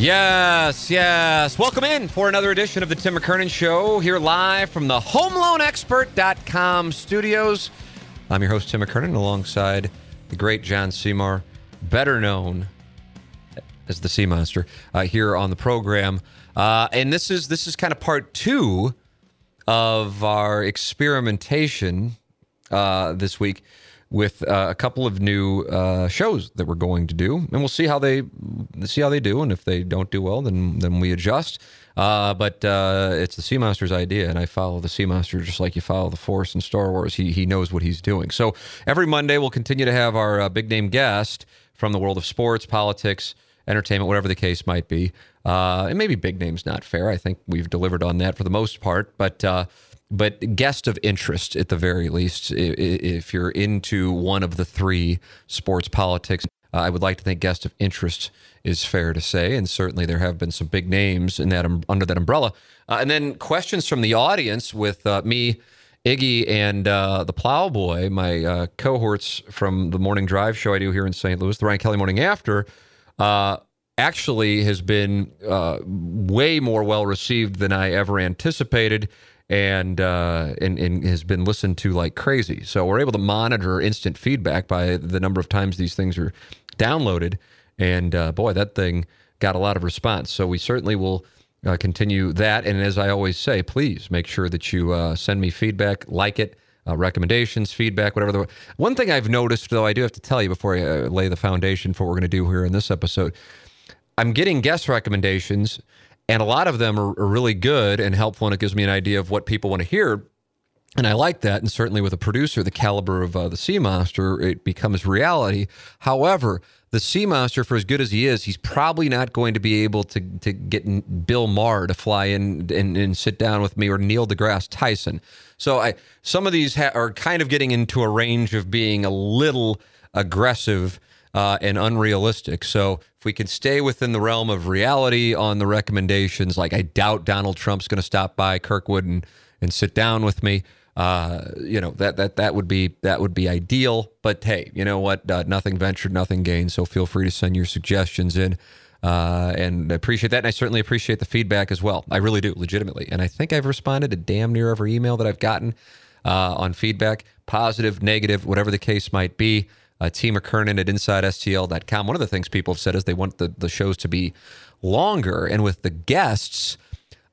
Yes, yes. Welcome in for another edition of the Tim McKernan Show here live from the HomeLoanExpert.com studios. I'm your host, Tim McKernan, alongside the great John Seymour, better known as the Sea Monster, uh, here on the program. Uh, and this is this is kind of part two of our experimentation uh, this week with uh, a couple of new uh, shows that we're going to do, and we'll see how they see how they do, and if they don't do well, then then we adjust. Uh, but uh, it's the Sea Monster's idea, and I follow the Sea Monster just like you follow the Force in Star Wars. He he knows what he's doing. So every Monday we'll continue to have our uh, big name guest from the world of sports, politics, entertainment, whatever the case might be. Uh, and maybe big names not fair. I think we've delivered on that for the most part, but but guest of interest at the very least. If you're into one of the three sports politics, uh, I would like to think guest of interest is fair to say, and certainly there have been some big names in that um, under that umbrella. Uh, and then questions from the audience with uh, me, Iggy, and uh, the Plowboy, my uh, cohorts from the morning drive show I do here in St. Louis, the Ryan Kelly Morning After. Uh, actually, has been way more well received than I ever anticipated and, uh, and and has been listened to like crazy. So we're able to monitor instant feedback by the number of times these things are downloaded, and uh, boy, that thing got a lot of response. So we certainly will. Uh, continue that, and as I always say, please make sure that you uh, send me feedback, like it, uh, recommendations, feedback, whatever. The one thing I've noticed, though, I do have to tell you before I uh, lay the foundation for what we're going to do here in this episode. I'm getting guest recommendations and a lot of them are, are really good and helpful, and it gives me an idea of what people want to hear. And I like that. And certainly with a producer, the caliber of uh, the Sea Monster, it becomes reality. However, the Sea Monster, for as good as he is, he's probably not going to be able to, to get Bill Maher to fly in and, and sit down with me or Neil deGrasse Tyson. So I some of these ha- are kind of getting into a range of being a little aggressive uh, and unrealistic. So if we can stay within the realm of reality on the recommendations, like I doubt Donald Trump's going to stop by Kirkwood and, and sit down with me. Uh, you know that that that would be that would be ideal. But hey, you know what? Uh, nothing ventured, nothing gained. So feel free to send your suggestions in. Uh, and I appreciate that. And I certainly appreciate the feedback as well. I really do, legitimately. And I think I've responded to damn near every email that I've gotten uh, on feedback, positive, negative, whatever the case might be uh, T. McKernan at InsideSTL.com. One of the things people have said is they want the, the shows to be longer. And with the guests,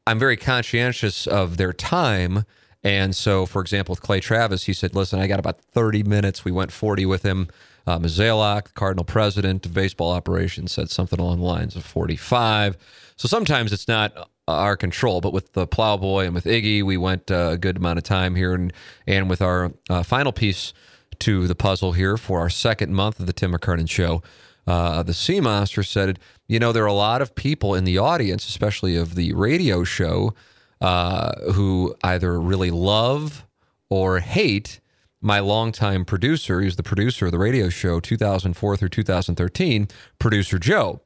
I'm very conscientious of their time. And so, for example, with Clay Travis, he said, listen, I got about 30 minutes. We went 40 with him. Uh, Mozeliak, Cardinal president of baseball operations, said something along the lines of 45. So sometimes it's not our control, but with the Plowboy and with Iggy, we went uh, a good amount of time here. And, and with our uh, final piece, to the puzzle here for our second month of the Tim McKernan Show. Uh, the Sea Monster said, you know, there are a lot of people in the audience, especially of the radio show, uh, who either really love or hate my longtime producer. He's the producer of the radio show 2004 through 2013, producer Joe.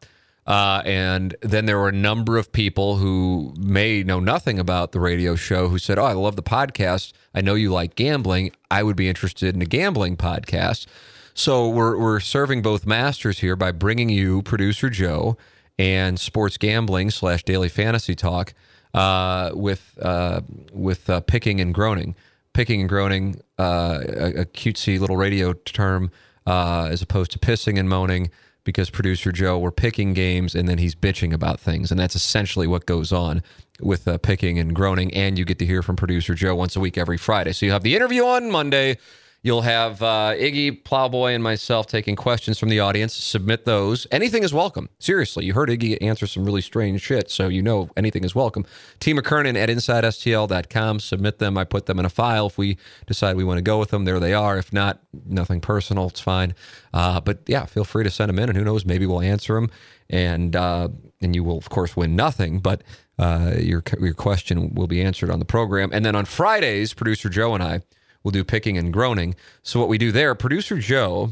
Uh, and then there were a number of people who may know nothing about the radio show who said, Oh, I love the podcast. I know you like gambling. I would be interested in a gambling podcast. So we're, we're serving both masters here by bringing you producer Joe and sports gambling slash daily fantasy talk uh, with, uh, with uh, picking and groaning picking and groaning, uh, a, a cutesy little radio term, uh, as opposed to pissing and moaning because producer Joe, we're picking games and then he's bitching about things. And that's essentially what goes on with uh, picking and groaning. And you get to hear from producer Joe once a week every Friday. So you have the interview on Monday. You'll have uh, Iggy, Plowboy, and myself taking questions from the audience. Submit those. Anything is welcome. Seriously, you heard Iggy answer some really strange shit, so you know anything is welcome. T. McKernan at InsideSTL.com. Submit them. I put them in a file. If we decide we want to go with them, there they are. If not, nothing personal. It's fine. Uh, but yeah, feel free to send them in, and who knows, maybe we'll answer them. And uh, and you will of course win nothing, but uh, your your question will be answered on the program. And then on Fridays, producer Joe and I We'll do picking and groaning. So what we do there, producer Joe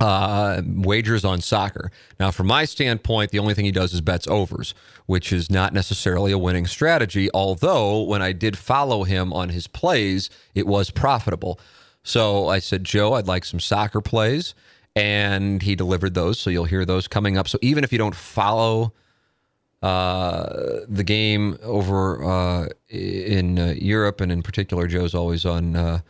uh, wagers on soccer. Now, from my standpoint, the only thing he does is bets overs, which is not necessarily a winning strategy. Although, when I did follow him on his plays, it was profitable. So I said, Joe, I'd like some soccer plays. And he delivered those. So you'll hear those coming up. So even if you don't follow uh, the game over uh, in uh, Europe, and in particular, Joe's always on, uh,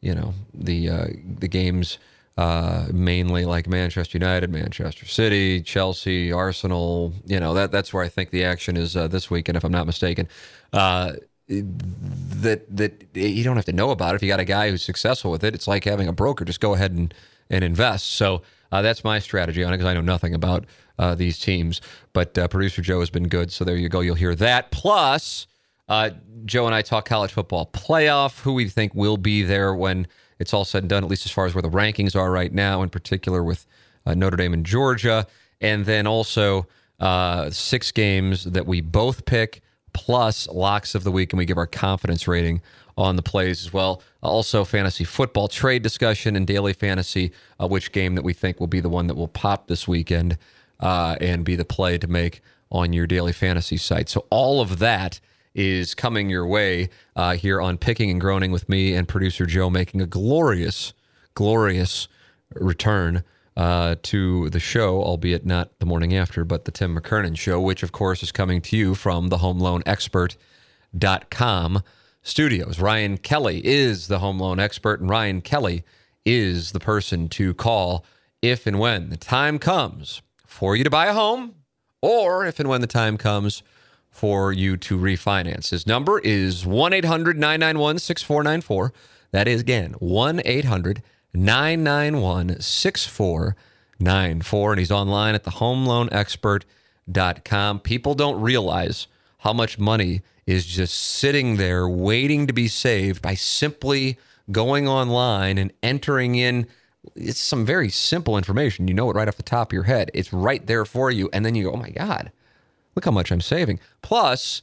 you know, the uh, the games uh, mainly like Manchester United, Manchester City, Chelsea, Arsenal. You know, that that's where I think the action is this weekend, if I'm not mistaken. that that you don't have to know about it. If you got a guy who's successful with it, it's like having a broker. Just go ahead and and invest. So that's my strategy on it because I know nothing about uh, these teams. But uh, producer Joe has been good. So there you go. You'll hear that. Plus, uh, Joe and I talk college football playoff, who we think will be there when it's all said and done, at least as far as where the rankings are right now, in particular with uh, Notre Dame and Georgia. And then also uh, six games that we both pick, plus locks of the week, and we give our confidence rating on the plays as well. Also, fantasy football trade discussion and daily fantasy, uh, which game that we think will be the one that will pop this weekend uh, and be the play to make on your daily fantasy site. So all of that is coming your way uh, here on Picking and Groaning with me and producer Joe making a glorious, glorious return uh, to the show, albeit not the morning after, but the Tim McKernan show, which of course is coming to you from the homeloanexpert.com studios. Ryan Kelly is the home loan expert, and Ryan Kelly is the person to call if and when the time comes for you to buy a home or if and when the time comes for you to refinance. His number is 1 800 991 6494. That is again 1 800 991 6494. And he's online at thehomeloanexpert.com. People don't realize how much money is just sitting there waiting to be saved by simply going online and entering in it's some very simple information. You know it right off the top of your head. It's right there for you. And then you go, oh my God, look how much I'm saving. Plus,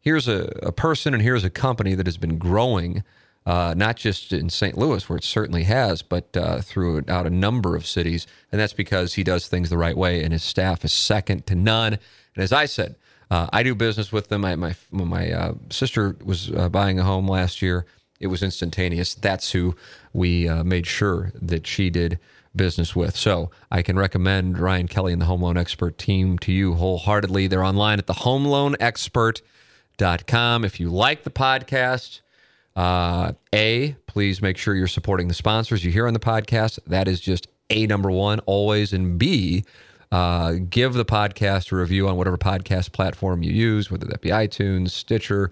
here's a, a person and here's a company that has been growing, uh, not just in St. Louis, where it certainly has, but uh, throughout a number of cities. And that's because he does things the right way and his staff is second to none. And as I said, uh, I do business with them. I, my my uh, sister was uh, buying a home last year it was instantaneous. That's who we uh, made sure that she did business with. So I can recommend Ryan Kelly and the Home Loan Expert team to you wholeheartedly. They're online at thehomeloanexpert.com. If you like the podcast, uh, A, please make sure you're supporting the sponsors you hear on the podcast. That is just A, number one, always. And B, uh, give the podcast a review on whatever podcast platform you use, whether that be iTunes, Stitcher,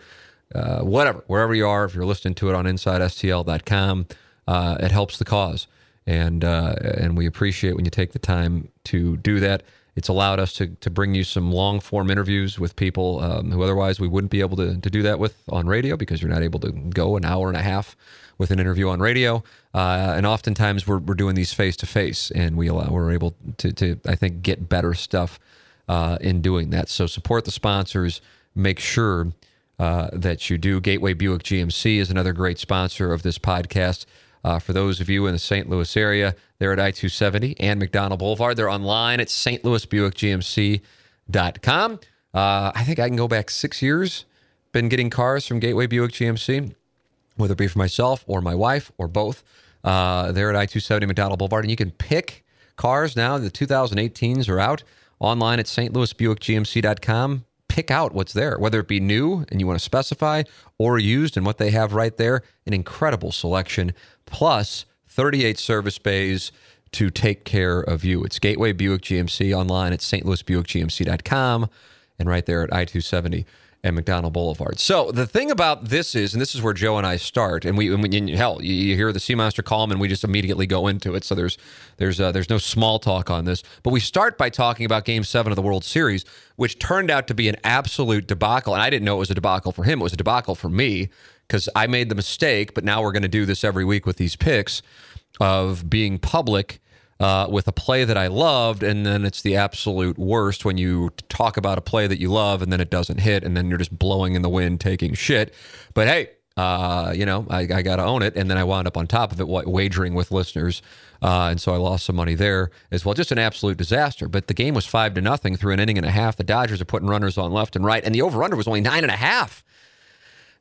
uh, whatever, wherever you are, if you're listening to it on InsideSTL.com, uh, it helps the cause. And, uh, and we appreciate when you take the time to do that. It's allowed us to, to bring you some long form interviews with people um, who otherwise we wouldn't be able to, to do that with on radio because you're not able to go an hour and a half with an interview on radio. Uh, and oftentimes we're, we're doing these face to face, and we allow, we're able to, to, I think, get better stuff uh, in doing that. So support the sponsors. Make sure uh, that you do. Gateway Buick GMC is another great sponsor of this podcast. Uh, for those of you in the St. Louis area, they're at I 270 and McDonald Boulevard. They're online at stlouisbuickgmc.com. Uh, I think I can go back six years. Been getting cars from Gateway Buick GMC, whether it be for myself or my wife or both. Uh, they're at I 270 McDonald Boulevard, and you can pick cars now. The 2018s are out online at stlouisbuickgmc.com pick out what's there, whether it be new and you want to specify or used and what they have right there. An incredible selection, plus 38 service bays to take care of you. It's Gateway Buick GMC online at stlouisbuickgmc.com and right there at I 270 and McDonald Boulevard. So the thing about this is, and this is where Joe and I start, and we, and we hell, you, you hear the Sea Monster call and we just immediately go into it. So there's there's uh, there's no small talk on this, but we start by talking about Game Seven of the World Series, which turned out to be an absolute debacle. And I didn't know it was a debacle for him; it was a debacle for me because I made the mistake. But now we're going to do this every week with these picks of being public uh, with a play that I loved, and then it's the absolute worst when you talk about a play that you love and then it doesn't hit, and then you're just blowing in the wind, taking shit. But hey, uh, you know, I, I got to own it. And then I wound up on top of it wagering with listeners. Uh, and so I lost some money there as well. Just an absolute disaster. But the game was five to nothing through an inning and a half. The Dodgers are putting runners on left and right. And the over under was only nine and a half.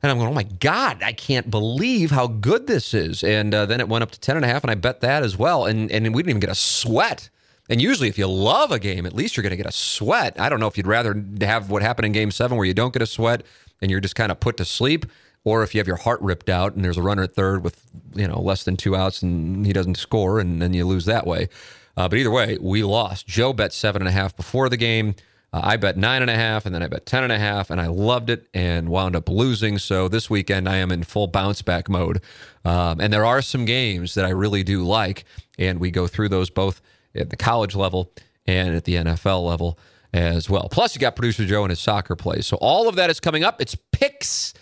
And I'm going, oh my God, I can't believe how good this is. And uh, then it went up to 10 and a half, and I bet that as well. And, and we didn't even get a sweat. And usually, if you love a game, at least you're going to get a sweat. I don't know if you'd rather have what happened in game seven where you don't get a sweat and you're just kind of put to sleep, or if you have your heart ripped out and there's a runner at third with, you know, less than two outs and he doesn't score and then you lose that way. Uh, but either way, we lost. Joe bet seven and a half before the game. Uh, I bet nine and a half, and then I bet ten and a half, and I loved it and wound up losing. So this weekend I am in full bounce back mode, um, and there are some games that I really do like, and we go through those both at the college level and at the NFL level as well. Plus, you got producer Joe and his soccer plays. So all of that is coming up. It's picks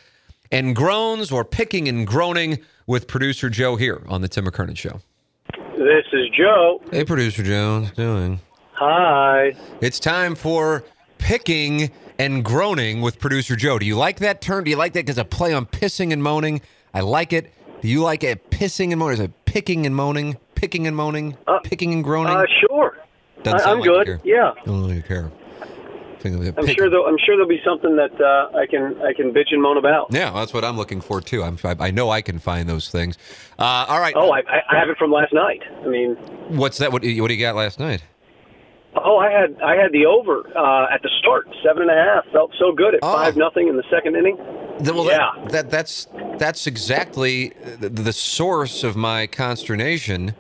and groans, or picking and groaning with producer Joe here on the Tim McKernan Show. This is Joe. Hey, producer Joe, how's doing? Hi. It's time for picking and groaning with producer Joe. Do you like that term? Do you like that because a play on pissing and moaning? I like it. Do you like it pissing and moaning? Is it picking and moaning? Picking and moaning? Uh, picking and groaning? Uh, sure. Doesn't I, am like good. Yeah. I don't really care. I'm sure. There'll, I'm sure there'll be something that uh, I can I can bitch and moan about. Yeah, that's what I'm looking for too. I'm, I know I can find those things. Uh, all right. Oh, I, I have it from last night. I mean, what's that? What, what do you got last night? Oh, I had I had the over uh, at the start, seven and a half. Felt so good at oh. five nothing in the second inning. Well, yeah, that, that, that's that's exactly the, the source of my consternation.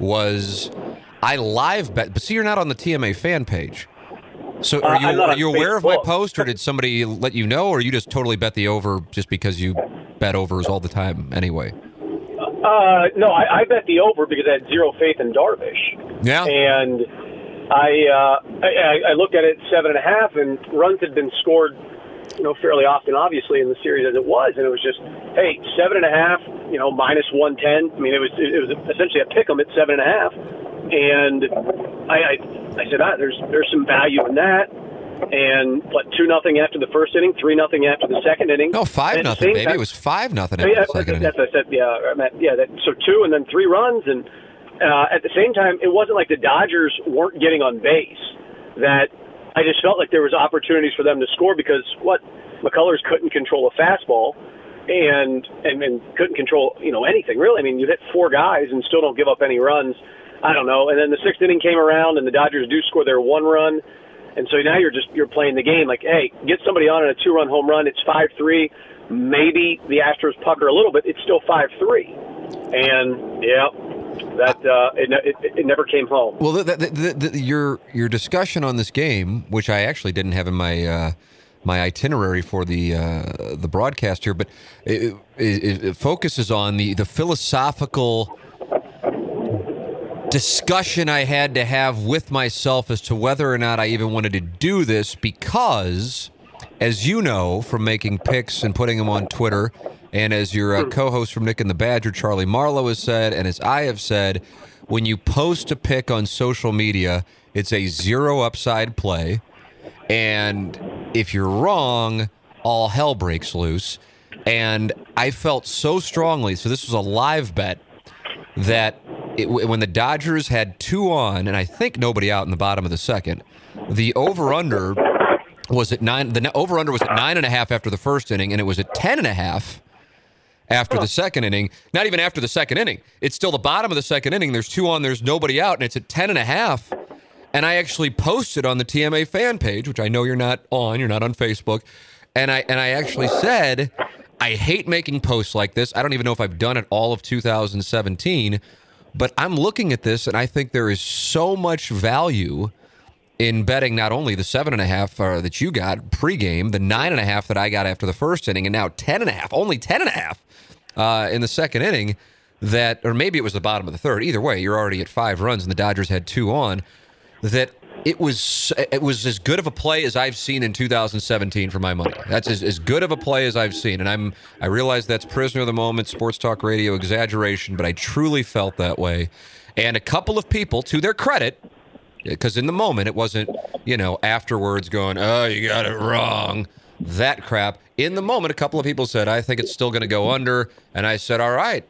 Was I live bet? But see, you're not on the TMA fan page. So are uh, you uh, are you aware of my post, or did somebody let you know, or you just totally bet the over just because you bet overs all the time anyway? Uh, no, I, I bet the over because I had zero faith in Darvish. Yeah, and I, uh, I I looked at it seven and a half, and runs had been scored, you know, fairly often, obviously in the series as it was, and it was just, hey, seven and a half, you know, minus one ten. I mean, it was it was essentially a pick 'em at seven and a half, and I I, I said, ah, there's there's some value in that. And what two nothing after the first inning, three nothing after the second inning. No, five nothing, baby. Time, it was five nothing after yeah, the second that's inning. That's what I said. Yeah, I meant, yeah. That, so two and then three runs, and uh, at the same time, it wasn't like the Dodgers weren't getting on base. That I just felt like there was opportunities for them to score because what McCullers couldn't control a fastball and, and and couldn't control you know anything really. I mean, you hit four guys and still don't give up any runs. I don't know. And then the sixth inning came around and the Dodgers do score their one run. And so now you're just you're playing the game like, hey, get somebody on in a two-run home run. It's five-three. Maybe the Astros pucker a little bit. It's still five-three. And yeah, that uh, it, it, it, never came home. Well, the, the, the, your your discussion on this game, which I actually didn't have in my uh, my itinerary for the uh, the broadcast here, but it, it, focuses on the the philosophical discussion I had to have with myself as to whether or not I even wanted to do this because, as you know from making picks and putting them on Twitter and as your uh, co host from Nick and the Badger, Charlie Marlowe, has said, and as I have said, when you post a pick on social media, it's a zero upside play. And if you're wrong, all hell breaks loose. And I felt so strongly, so this was a live bet, that it, when the Dodgers had two on, and I think nobody out in the bottom of the second, the over under was at nine. The over under was at nine and a half after the first inning, and it was at ten and a half after the second inning. Not even after the second inning. It's still the bottom of the second inning. There's two on, there's nobody out, and it's at 10 and a half. And I actually posted on the TMA fan page, which I know you're not on, you're not on Facebook, and I and I actually said I hate making posts like this. I don't even know if I've done it all of 2017, but I'm looking at this and I think there is so much value in betting not only the seven and a half uh, that you got pregame, the nine and a half that I got after the first inning, and now ten and a half, only ten and a half uh, in the second inning. That, or maybe it was the bottom of the third. Either way, you're already at five runs, and the Dodgers had two on. That it was it was as good of a play as I've seen in 2017 for my money. That's as, as good of a play as I've seen, and I'm I realize that's prisoner of the moment, sports talk radio exaggeration, but I truly felt that way. And a couple of people, to their credit, because in the moment it wasn't you know afterwards going, oh you got it wrong, that crap. In the moment, a couple of people said, I think it's still going to go under, and I said, all right,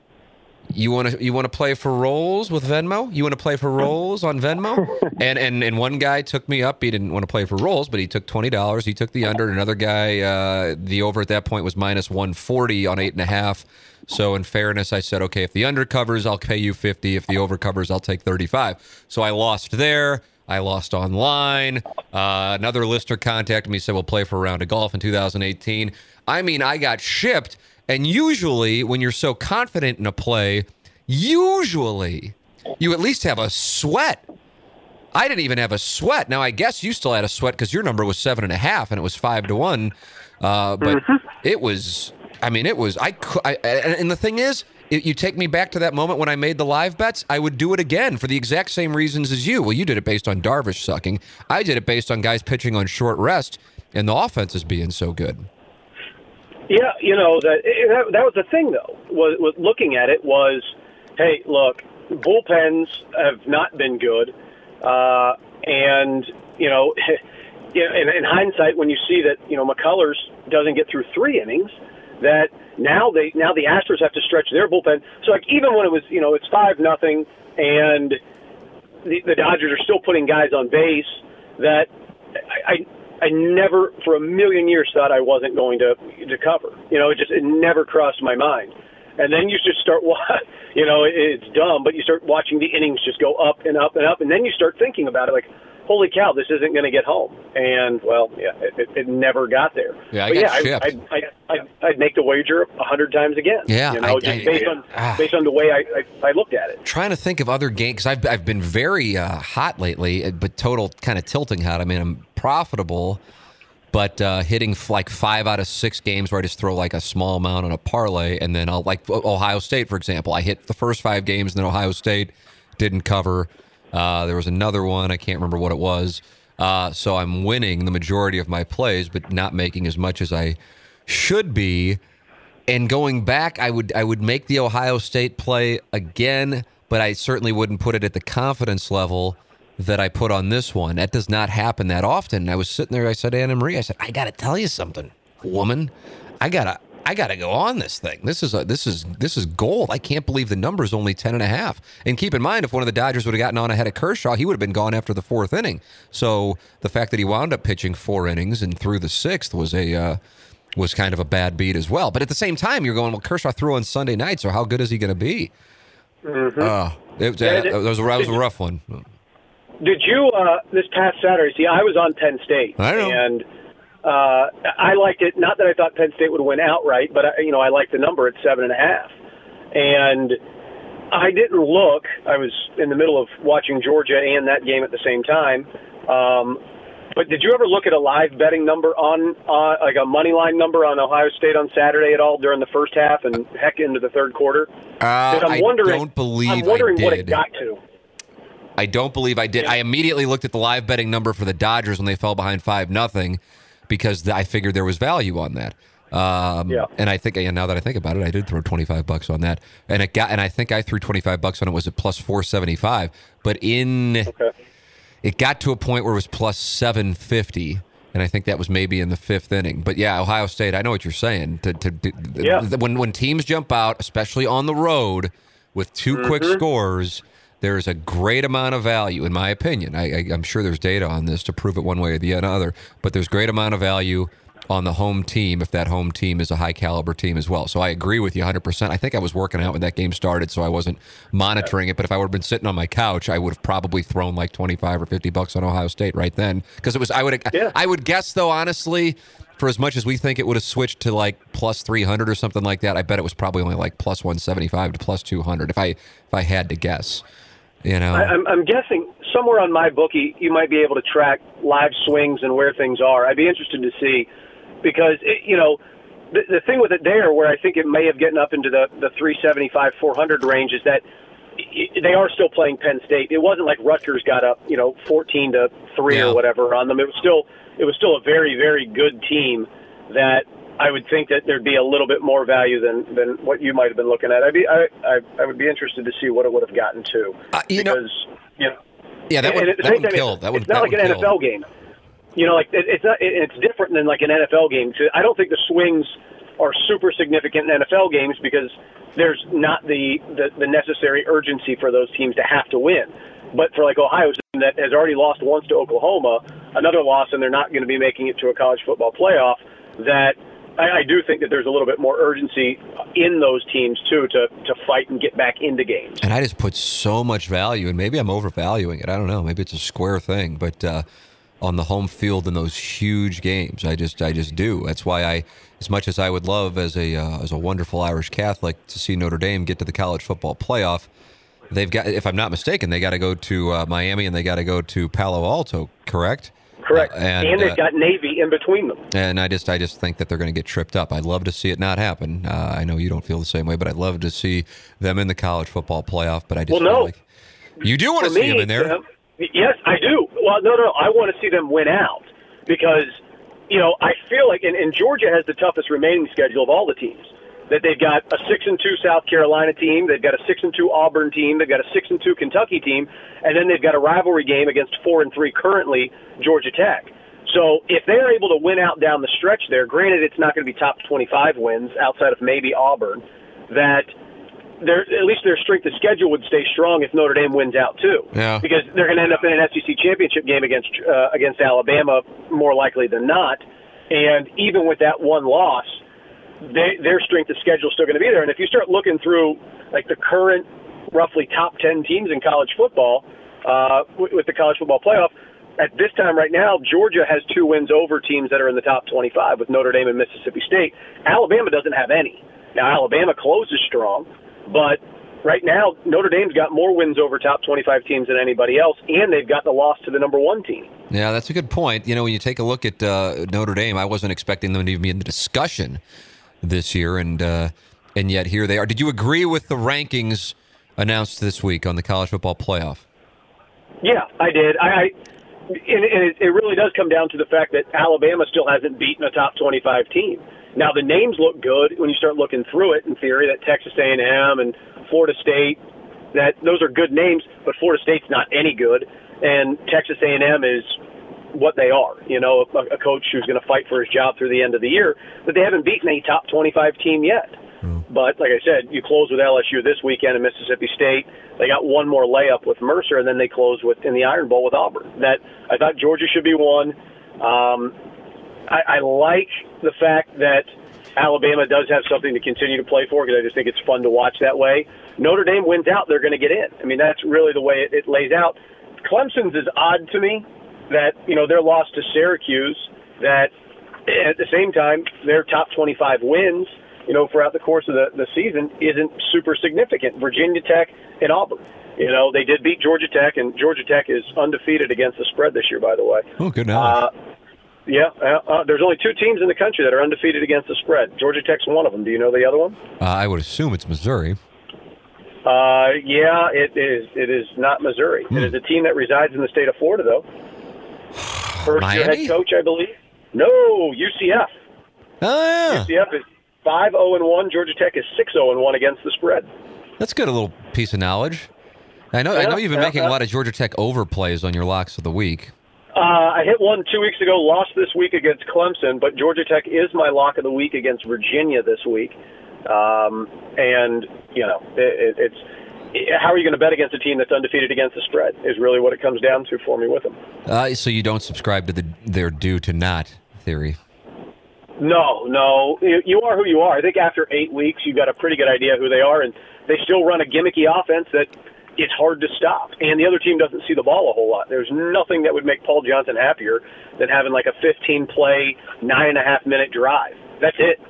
you want to you want to play for rolls with Venmo? You want to play for rolls on Venmo? And and and one guy took me up. He didn't want to play for rolls, but he took twenty dollars. He took the under. Another guy, uh, the over at that point was minus one forty on eight and a half. So in fairness, I said, okay, if the under covers, I'll pay you fifty. If the over covers, I'll take thirty five. So I lost there. I lost online. Uh, another listener contacted me, said we'll play for a round of golf in 2018. I mean, I got shipped. And usually, when you're so confident in a play, usually you at least have a sweat. I didn't even have a sweat. Now, I guess you still had a sweat because your number was seven and a half and it was five to one. Uh, but it was, I mean, it was, I, I, and the thing is, it, you take me back to that moment when I made the live bets, I would do it again for the exact same reasons as you. Well, you did it based on Darvish sucking. I did it based on guys pitching on short rest and the offense is being so good. Yeah, you know that that, that was the thing though. Was, was looking at it was, hey, look, bullpens have not been good, uh, and you know, you know, in, in hindsight, when you see that you know McCullers doesn't get through three innings, that now they now the Astros have to stretch their bullpen. So like even when it was you know it's five nothing and the, the Dodgers are still putting guys on base, that I, I I never for a million years thought I wasn't going to to cover. You know, it just it never crossed my mind. And then you just start, wa- you know, it's dumb, but you start watching the innings just go up and up and up, and then you start thinking about it, like, holy cow, this isn't going to get home. And well, yeah, it, it, it never got there. Yeah, I but got yeah, shipped. I, I, I, I'd, make the wager a hundred times again. Yeah, you know, I- just I- based on ah. based on the way I, I, I looked at it. trying to think of other games because I've I've been very uh, hot lately, but total kind of tilting hot. I mean, I'm profitable, but uh, hitting f- like five out of six games where I just throw like a small amount on a parlay, and then I'll like Ohio State, for example. I hit the first five games, and then Ohio State didn't cover. Uh, there was another one I can't remember what it was. Uh, so I'm winning the majority of my plays, but not making as much as I should be and going back, I would I would make the Ohio State play again, but I certainly wouldn't put it at the confidence level that I put on this one. That does not happen that often. And I was sitting there. I said, Anna Marie, I said, I got to tell you something, woman. I gotta I gotta go on this thing. This is a, this is this is gold. I can't believe the number's only 10 and a half. And keep in mind, if one of the Dodgers would have gotten on ahead of Kershaw, he would have been gone after the fourth inning. So the fact that he wound up pitching four innings and through the sixth was a uh, was kind of a bad beat as well. But at the same time, you're going, well, Kershaw threw on Sunday night, so how good is he going to be? Uh, it, Yeah, that, was a, that was a rough one. Did you uh, this past Saturday? See, I was on Penn State, I know. and uh, I liked it. Not that I thought Penn State would win outright, but I, you know, I liked the number at seven and a half. And I didn't look. I was in the middle of watching Georgia and that game at the same time. Um, but did you ever look at a live betting number on, uh, like a money line number on Ohio State on Saturday at all during the first half and heck into the third quarter? Uh, I'm I don't believe I'm wondering I what did. it got to. I don't believe I did. I immediately looked at the live betting number for the Dodgers when they fell behind five nothing, because I figured there was value on that. Um, Yeah. And I think, and now that I think about it, I did throw twenty five bucks on that, and it got, and I think I threw twenty five bucks on it. Was at plus four seventy five, but in Okay. It got to a point where it was plus 750 and i think that was maybe in the fifth inning but yeah ohio state i know what you're saying to, to, to- Yeah. when, when teams jump out especially on the road with 2 quick Mm-hmm. scores there's a great amount of value in my opinion I, I, i'm sure there's data on this to prove it one way or the other but there's great amount of value on the home team if that home team is a high caliber team as well. So I agree with you 100%. I think I was working out when that game started, so I wasn't monitoring it. But if I would have been sitting on my couch, I would have probably thrown like 25 or 50 bucks on Ohio State right then because it was. I would. Yeah. I would guess though, honestly, for as much as we think it would have switched to like plus 300 or something like that, I bet it was probably only like plus 175 to plus 200 if I if I had to guess. You know, I, I'm, I'm guessing somewhere on my bookie you might be able to track live swings and where things are. I'd be interested to see because it, you know the, the thing with it there, where I think it may have gotten up into the the 375, 400 range, is that they are still playing Penn State. It wasn't like Rutgers got up, you know, 14 to three Yeah. or whatever on them. It was still it was still a very very good team that. I would think that there'd be a little bit more value than, than what you might have been looking at. I'd be I, I I would be interested to see what it would have gotten to Uh, you know- because you know yeah, that would that would kill. That would it's not like an kill. NFL game. You know, like it, it's not. It, it's different than like an NFL game. So I don't think the swings are super significant in NFL games because there's not the, the the necessary urgency for those teams to have to win. But for like Ohio's team that has already lost once to Oklahoma, another loss, and they're not going to be making it to a college football playoff. That I, I do think that there's a little bit more urgency in those teams too to to fight and get back into games. And I just put so much value, and maybe I'm overvaluing it. I don't know. Maybe it's a square thing, but uh, on the home field in those huge games, I just, I just do. That's why I, as much as I would love as a, uh, as a wonderful Irish Catholic to see Notre Dame get to the college football playoff, they've got, if I'm not mistaken, they got to go to uh, Miami and they got to go to Palo Alto, correct? Correct. Uh, and, and they've uh, got Navy in between them. And I just, I just think that they're going to get tripped up. I'd love to see it not happen. Uh, I know you don't feel the same way, but I'd love to see them in the college football playoff. But I just Well, no. like you do want to see me, them in there. Yes, I do. Well, no, no, I want to see them win out because, you know, I feel like, and, and Georgia has the toughest remaining schedule of all the teams. That they've got a six and two South Carolina team, they've got a six and two Auburn team, they've got a six and two Kentucky team, and then they've got a rivalry game against four and three currently Georgia Tech. So if they're able to win out down the stretch there, granted it's not going to be top 25 wins outside of maybe Auburn, that their at least their strength of schedule would stay strong if Notre Dame wins out too. Yeah. Because they're going to end up in an SEC championship game against uh, against Alabama more likely than not, and even with that one loss, they, their strength of schedule is still going to be there. And if you start looking through like the current roughly top 10 teams in college football uh, with, with the college football playoff. At this time right now, Georgia has two wins over teams that are in the top 25 with Notre Dame and Mississippi State. Alabama doesn't have any. Now, Alabama closes strong, but right now, Notre Dame's got more wins over top 25 teams than anybody else, and they've got the loss to the number one team. Yeah, that's a good point. You know, when you take a look at uh, Notre Dame, I wasn't expecting them to even be in the discussion this year, and uh, and yet here they are. Did you agree with the rankings announced this week on the college football playoff? Yeah, I did. I, I and, it really does come down to the fact that Alabama still hasn't beaten a top 25 team. Now the names look good when you start looking through it. In theory, that Texas A&M and Florida State, that those are good names, but Florida State's not any good, and Texas A&M is what they are. You know, a, a coach who's going to fight for his job through the end of the year, but they haven't beaten a top 25 team yet. But like I said, you close with LSU this weekend in Mississippi State. They got one more layup with Mercer, and then they close with in the Iron Bowl with Auburn. That I thought Georgia should be one. Um, I, I like the fact that Alabama does have something to continue to play for because I just think it's fun to watch that way. Notre Dame wins out, they're going to get in. I mean, that's really the way it, it lays out. Clemson's is odd to me that you know their loss to Syracuse. That at the same time their top 25 wins you know, throughout the course of the, the season isn't super significant. Virginia Tech and Auburn. You know, they did beat Georgia Tech, and Georgia Tech is undefeated against the spread this year, by the way. Oh, good knowledge. Uh, yeah, uh, uh, there's only two teams in the country that are undefeated against the spread. Georgia Tech's one of them. Do you know the other one? Uh, I would assume it's Missouri. Uh, yeah, it is. It is not Missouri. Hmm. It is a team that resides in the state of Florida, though. First year head coach, I believe. No, UCF. Oh, yeah. UCF is five zero and one. Georgia Tech is six zero and one against the spread. That's good. A little piece of knowledge. I know. I know you've been yeah, making a lot of Georgia Tech overplays on your locks of the week. Uh, I hit one two weeks ago, lost this week against Clemson, but Georgia Tech is my lock of the week against Virginia this week. Um, and you know, it, it, it's how are you going to bet against a team that's undefeated against the spread? Is really what it comes down to for me with them. Uh, so you don't subscribe to the their due to not theory. No, no. You, you are who you are. I think after eight weeks, you've got a pretty good idea who they are, and they still run a gimmicky offense that it's hard to stop. And the other team doesn't see the ball a whole lot. There's nothing that would make Paul Johnson happier than having like a 15 play, nine and a half minute drive. That's it.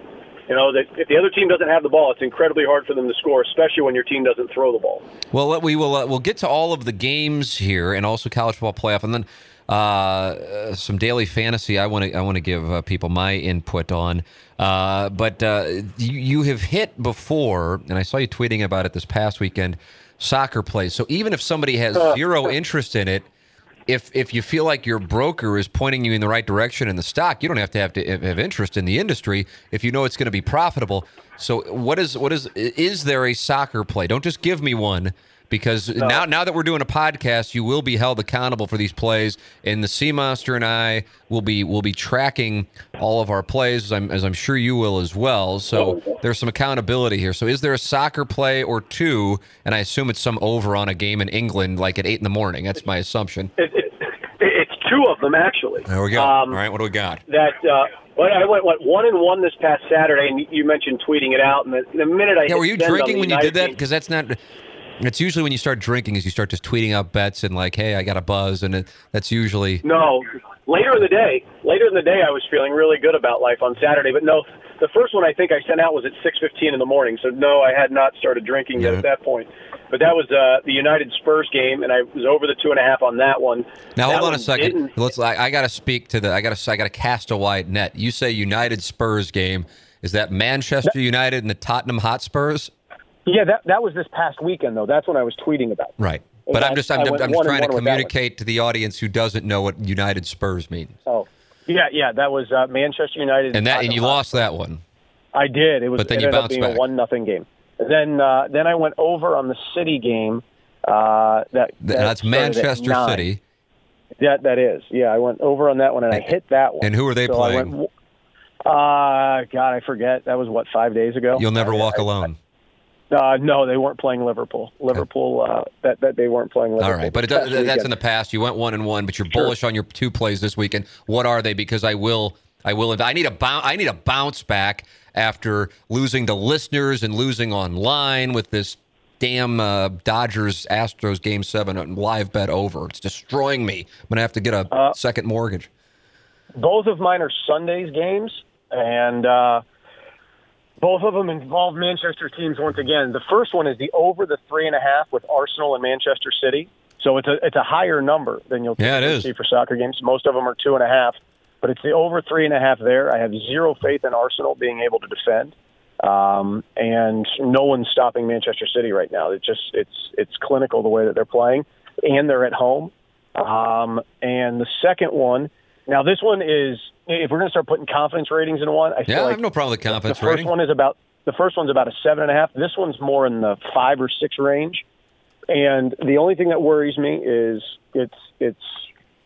You know, that if the other team doesn't have the ball, it's incredibly hard for them to score, especially when your team doesn't throw the ball. Well, we will uh, we'll get to all of the games here, and also college football playoff, and then uh, some daily fantasy. I want to I want to give uh, people my input on. Uh, but uh, you, you have hit before, and I saw you tweeting about it this past weekend. Soccer plays. So even if somebody has uh, zero interest in it, if if you feel like your broker is pointing you in the right direction in the stock, you don't have to have to have interest in the industry if you know it's going to be profitable. So what is what is is there a soccer play? Don't just give me one because no. now now that we're doing a podcast, you will be held accountable for these plays, and the Sea Monster and I will be will be tracking all of our plays, as I'm, as I'm sure you will as well. So there's some accountability here. So is there a soccer play or two? And I assume it's some over on a game in England, like at eight in the morning. That's my assumption. It, it, it's two of them actually. There we go. Um, all right, what do we got? That. Uh, well, I went what, one and one this past Saturday, and you mentioned tweeting it out. And the, the minute I yeah, were you drinking when you did that? Because that's not it's usually when you start drinking is you start just tweeting out bets and like, hey, I got a buzz, and it, that's usually no. Later in the day, later in the day, I was feeling really good about life on Saturday, but no, the first one I think I sent out was at six fifteen in the morning. So no, I had not started drinking yeah. yet at that point. But that was uh, the United Spurs game, and I was over the two and a half on that one. Now that hold on a 2nd Let's. I, I got to speak to the. I got to. I got to cast a wide net. You say United Spurs game. Is that Manchester United and the Tottenham Hotspurs? Yeah, that that was this past weekend though. That's when I was tweeting about. Right. But I'm just I'm, I'm, I'm trying to communicate to the audience who doesn't know what United Spurs means. Oh, yeah, yeah, that was uh, Manchester United, and that and you lost that one. I did. It was. But then you bounced back. a one nothing game. Then uh, then I went over on the City game. Uh, that, that that's Manchester City. Yeah, that is. Yeah, I went over on that one and I hit that one. And who are they so playing? Went, uh, God, I forget. That was what five days ago. You'll never I, walk I, alone. Uh, no, they weren't playing Liverpool. Liverpool, uh, that, that they weren't playing Liverpool. All right, but it does, that's in the past. You went one and one, but you're sure. bullish on your two plays this weekend. What are they? Because I will, I will. I need a bounce. I need a bounce back after losing to listeners and losing online with this damn uh, Dodgers Astros game seven live bet over. It's destroying me. I'm gonna have to get a uh, second mortgage. Both of mine are Sundays games, and. Both of them involve Manchester teams once again. The first one is the over the three and a half with Arsenal and Manchester City. So it's a it's a higher number than you'll yeah, it is. see for soccer games. Most of them are two and a half, but it's the over three and a half there. I have zero faith in Arsenal being able to defend, um, and no one's stopping Manchester City right now. It's just it's it's clinical the way that they're playing, and they're at home. Um, and the second one, now this one is if we're going to start putting confidence ratings in one, I feel yeah, like I have no problem with confidence ratings. the first rating. one is about the first one's about a seven and a half. This one's more in the five or six range. And the only thing that worries me is it's it's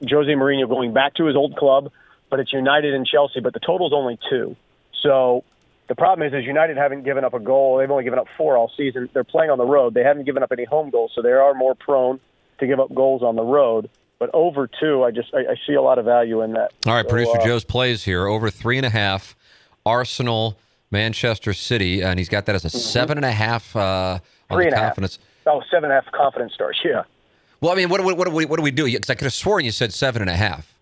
Jose Mourinho going back to his old club, but it's United and Chelsea, but the total's only two. So the problem is, is United haven't given up a goal. They've only given up four all season. They're playing on the road. They haven't given up any home goals, so they are more prone to give up goals on the road. But over two, I just I, I see a lot of value in that. All right, so, producer uh, Joe's plays here over three and a half. Arsenal, Manchester City, and he's got that as a seven and a half uh, on Three the and a half. confidence. Oh, seven and a half confidence stars. Yeah. Well, I mean, what, what, what, do we, what do we do? Because I could have sworn you said seven and a half.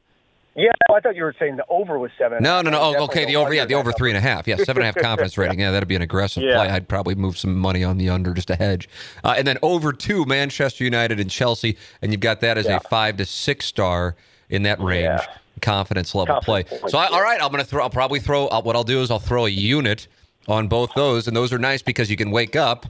Yeah, I thought you were saying the over was seven. No, no, no. Oh, okay, the over, yeah, the over three and a half. Yeah, seven and a half confidence rating. Yeah, that'd be an aggressive Yeah. play. I'd probably move some money on the under just a hedge. Uh, and then over two, Manchester United and Chelsea, and you've got that as Yeah. a five to six star in that range. Yeah. Confidence level Confidence play. So, I, all right, I'm gonna throw. I'll probably throw. Uh, what I'll do is I'll throw a unit on both those, and those are nice because you can wake up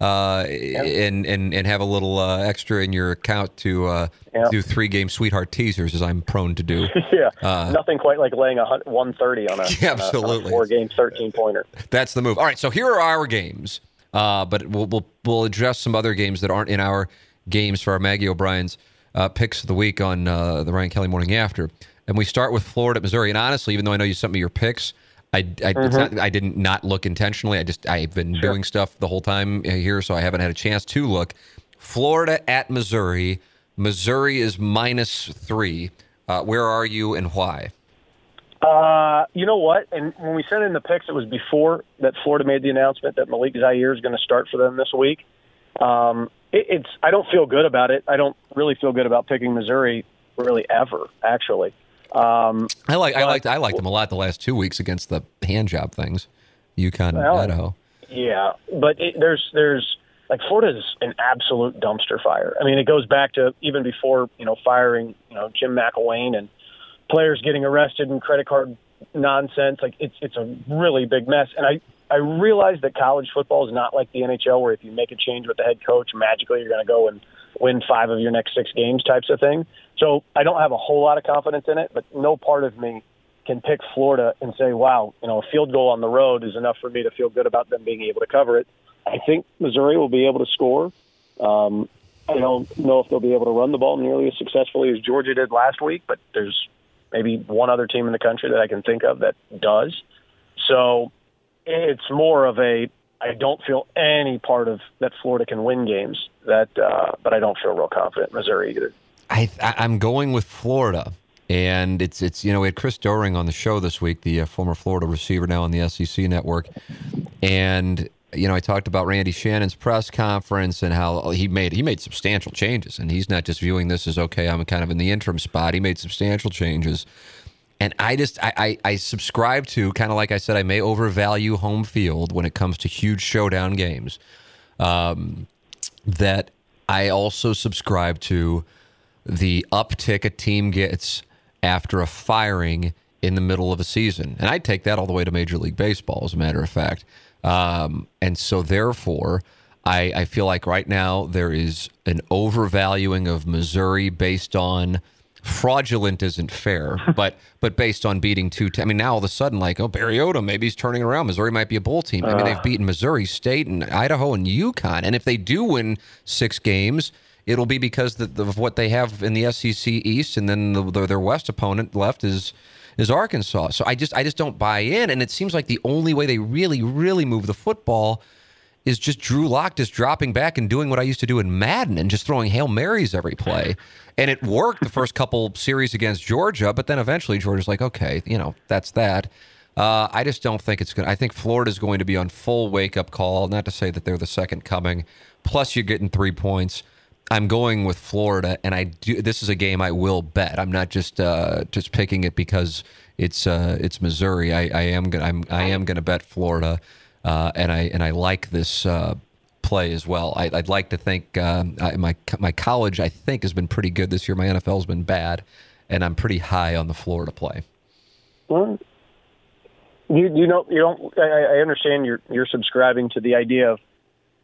uh, and, and and have a little uh, extra in your account to uh, Yeah. do three game sweetheart teasers, as I'm prone to do. yeah, Uh, nothing quite like laying a 130 on a, Yeah, absolutely. four game 13 pointer. That's the move. All right, so here are our games, uh, but we'll, we'll we'll address some other games that aren't in our games for our Maggie O'Brien's uh, picks of the week on uh, the Ryan Kelly Morning After, and we start with Florida, at Missouri. And honestly, even though I know you sent me your picks, I I, it's not, I didn't not look intentionally. I just I've been doing stuff the whole time here, so I haven't had a chance to look. Florida at Missouri. Missouri is minus three. Uh, where are you and why? Uh, you know what? And when we sent in the picks, it was before that Florida made the announcement that Malik Zaire is going to start for them this week. Um, it, it's I don't feel good about it. I don't really feel good about picking Missouri really ever. Actually, um, I like I liked I liked them a lot the last two weeks against the hand job things, UConn, well, Idaho. Yeah, but it, there's there's like Florida's an absolute dumpster fire. I mean, it goes back to even before you know firing you know Jim McElwain and players getting arrested and credit card nonsense. Like it's it's a really big mess. And I I realize that college football is not like the NHL, where if you make a change with the head coach, magically you're going to go and win five of your next six games, types of thing. So I don't have a whole lot of confidence in it, but no part of me can pick Florida and say, wow, you know, a field goal on the road is enough for me to feel good about them being able to cover it. I think Missouri will be able to score. Um, I don't know if they'll be able to run the ball nearly as successfully as Georgia did last week, but there's maybe one other team in the country that I can think of that does. So it's more of a I don't feel any part of that Florida can win games. That, uh, but I don't feel real confident Missouri either. I, I'm going with Florida, and it's it's you know we had Chris Doering on the show this week, the uh, former Florida receiver now on the SEC network, and you know, I talked about Randy Shannon's press conference and how he made he made substantial changes, and he's not just viewing this as okay, I'm kind of in the interim spot. He made substantial changes, and I just I I, I subscribe to kind of like I said, I may overvalue home field when it comes to huge showdown games. Um, that I also subscribe to the uptick a team gets after a firing in the middle of a season, and I take that all the way to Major League Baseball, as a matter of fact. Um, and so, therefore, I, I feel like right now there is an overvaluing of Missouri based on fraudulent isn't fair, but but based on beating two. I mean, now all of a sudden, like, oh, Barry Odom, maybe he's turning around. Missouri might be a bowl team. I mean, they've beaten Missouri State and Idaho and UConn, and if they do win six games, it'll be because the, the, of what they have in the SEC East, and then the, the, their West opponent left is is Arkansas. So I just I just don't buy in, and it seems like the only way they really really move the football is just Drew Lock just dropping back and doing what I used to do in Madden and just throwing hail marys every play. And it worked the first couple series against Georgia, but then eventually Georgia's like, okay, you know, that's that. Uh, I just don't think it's going to. I think Florida's going to be on full wake up call. Not to say that they're the second coming. Plus, you're getting three points. I'm going with Florida, and I do. This is a game I will bet. I'm not just uh, just picking it because it's uh, it's Missouri. I, I am gonna I'm, I am gonna bet Florida, uh, and I and I like this uh, play as well. I, would like to think um, I, my my college I think has been pretty good this year. My NFL's been bad, and I'm pretty high on the Florida play. Well, you you know you don't. I, I understand you're you're subscribing to the idea of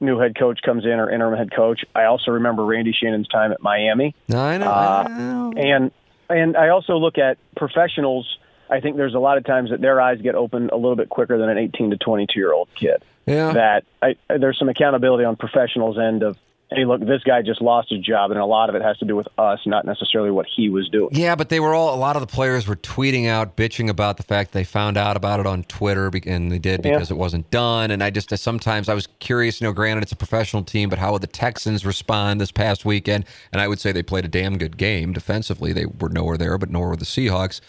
new head coach comes in or interim head coach. I also remember Randy Shannon's time at Miami. I know. Uh, I know. And and I also look at professionals. I think there's a lot of times that their eyes get open a little bit quicker than an 18 to 22 year old kid. Yeah. That I, there's some accountability on professionals' end of hey, look, this guy just lost his job, and a lot of it has to do with us, not necessarily what he was doing. Yeah, but they were all, a lot of the players were tweeting out, bitching about the fact they found out about it on Twitter, and they did because yeah. it wasn't done. And I just, sometimes I was curious, you know, granted it's a professional team, but how would the Texans respond this past weekend? And I would say they played a damn good game defensively. They were nowhere there, but nor were the Seahawks.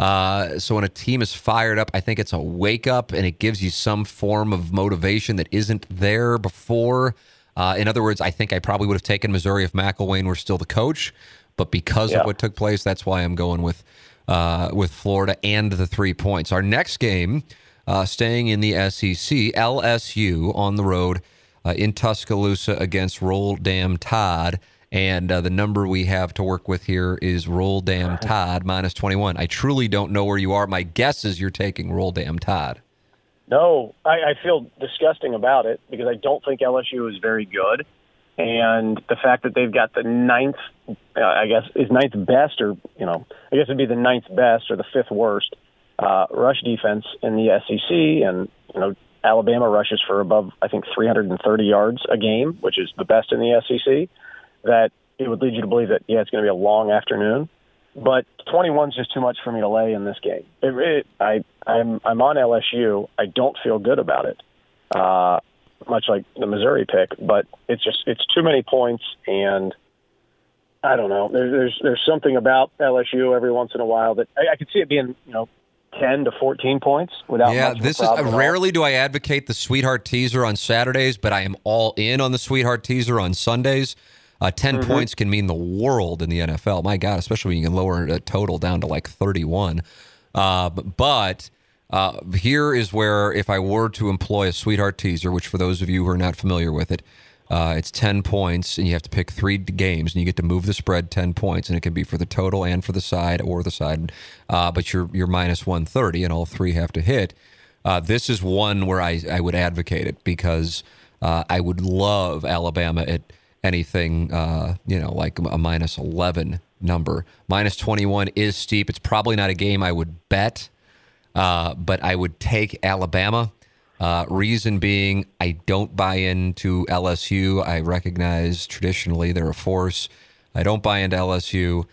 Uh, so when a team is fired up, I think it's a wake up and it gives you some form of motivation that isn't there before. Uh, in other words, I think I probably would have taken Missouri if McElwain were still the coach, but because yeah. of what took place, that's why I'm going with uh, with Florida and the three points. Our next game, uh, staying in the SEC, LSU on the road uh, in Tuscaloosa against Roll Dam Todd. And uh, the number we have to work with here is Roll Dam Todd minus 21. I truly don't know where you are. My guess is you're taking Roll Dam Todd. No, I, I feel disgusting about it because I don't think LSU is very good, and the fact that they've got the ninth, uh, I guess, is ninth best, or you know, I guess it'd be the ninth best or the fifth worst uh, rush defense in the SEC, and you know, Alabama rushes for above I think 330 yards a game, which is the best in the SEC. That it would lead you to believe that yeah, it's going to be a long afternoon. But 21 is just too much for me to lay in this game. It, it, I, I'm, I'm on LSU. I don't feel good about it, uh, much like the Missouri pick. But it's just it's too many points, and I don't know. There, there's there's something about LSU every once in a while that I, I could see it being you know 10 to 14 points without yeah, much of a this is all. rarely do I advocate the sweetheart teaser on Saturdays, but I am all in on the sweetheart teaser on Sundays. Uh, 10 Mm-hmm. points can mean the world in the NFL. My God, especially when you can lower a total down to like 31. Uh, but uh, here is where, if I were to employ a sweetheart teaser, which for those of you who are not familiar with it, uh, it's 10 points, and you have to pick three games, and you get to move the spread 10 points, and it can be for the total and for the side or the side. Uh, but you're, you're minus 130, and all three have to hit. Uh, this is one where I, I would advocate it because uh, I would love Alabama at anything, uh, you know, like a minus 11 number. Minus 21 is steep. It's probably not a game I would bet, uh, but I would take Alabama. Uh, reason being, I don't buy into LSU. I recognize traditionally they're a force. I don't buy into LSU.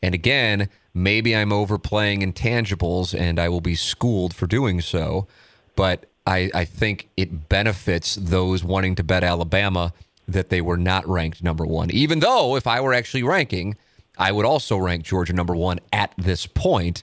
And again, maybe I'm overplaying intangibles and I will be schooled for doing so. But I, I think it benefits those wanting to bet Alabama that they were not ranked number one. Even though if I were actually ranking, I would also rank Georgia number one at this point.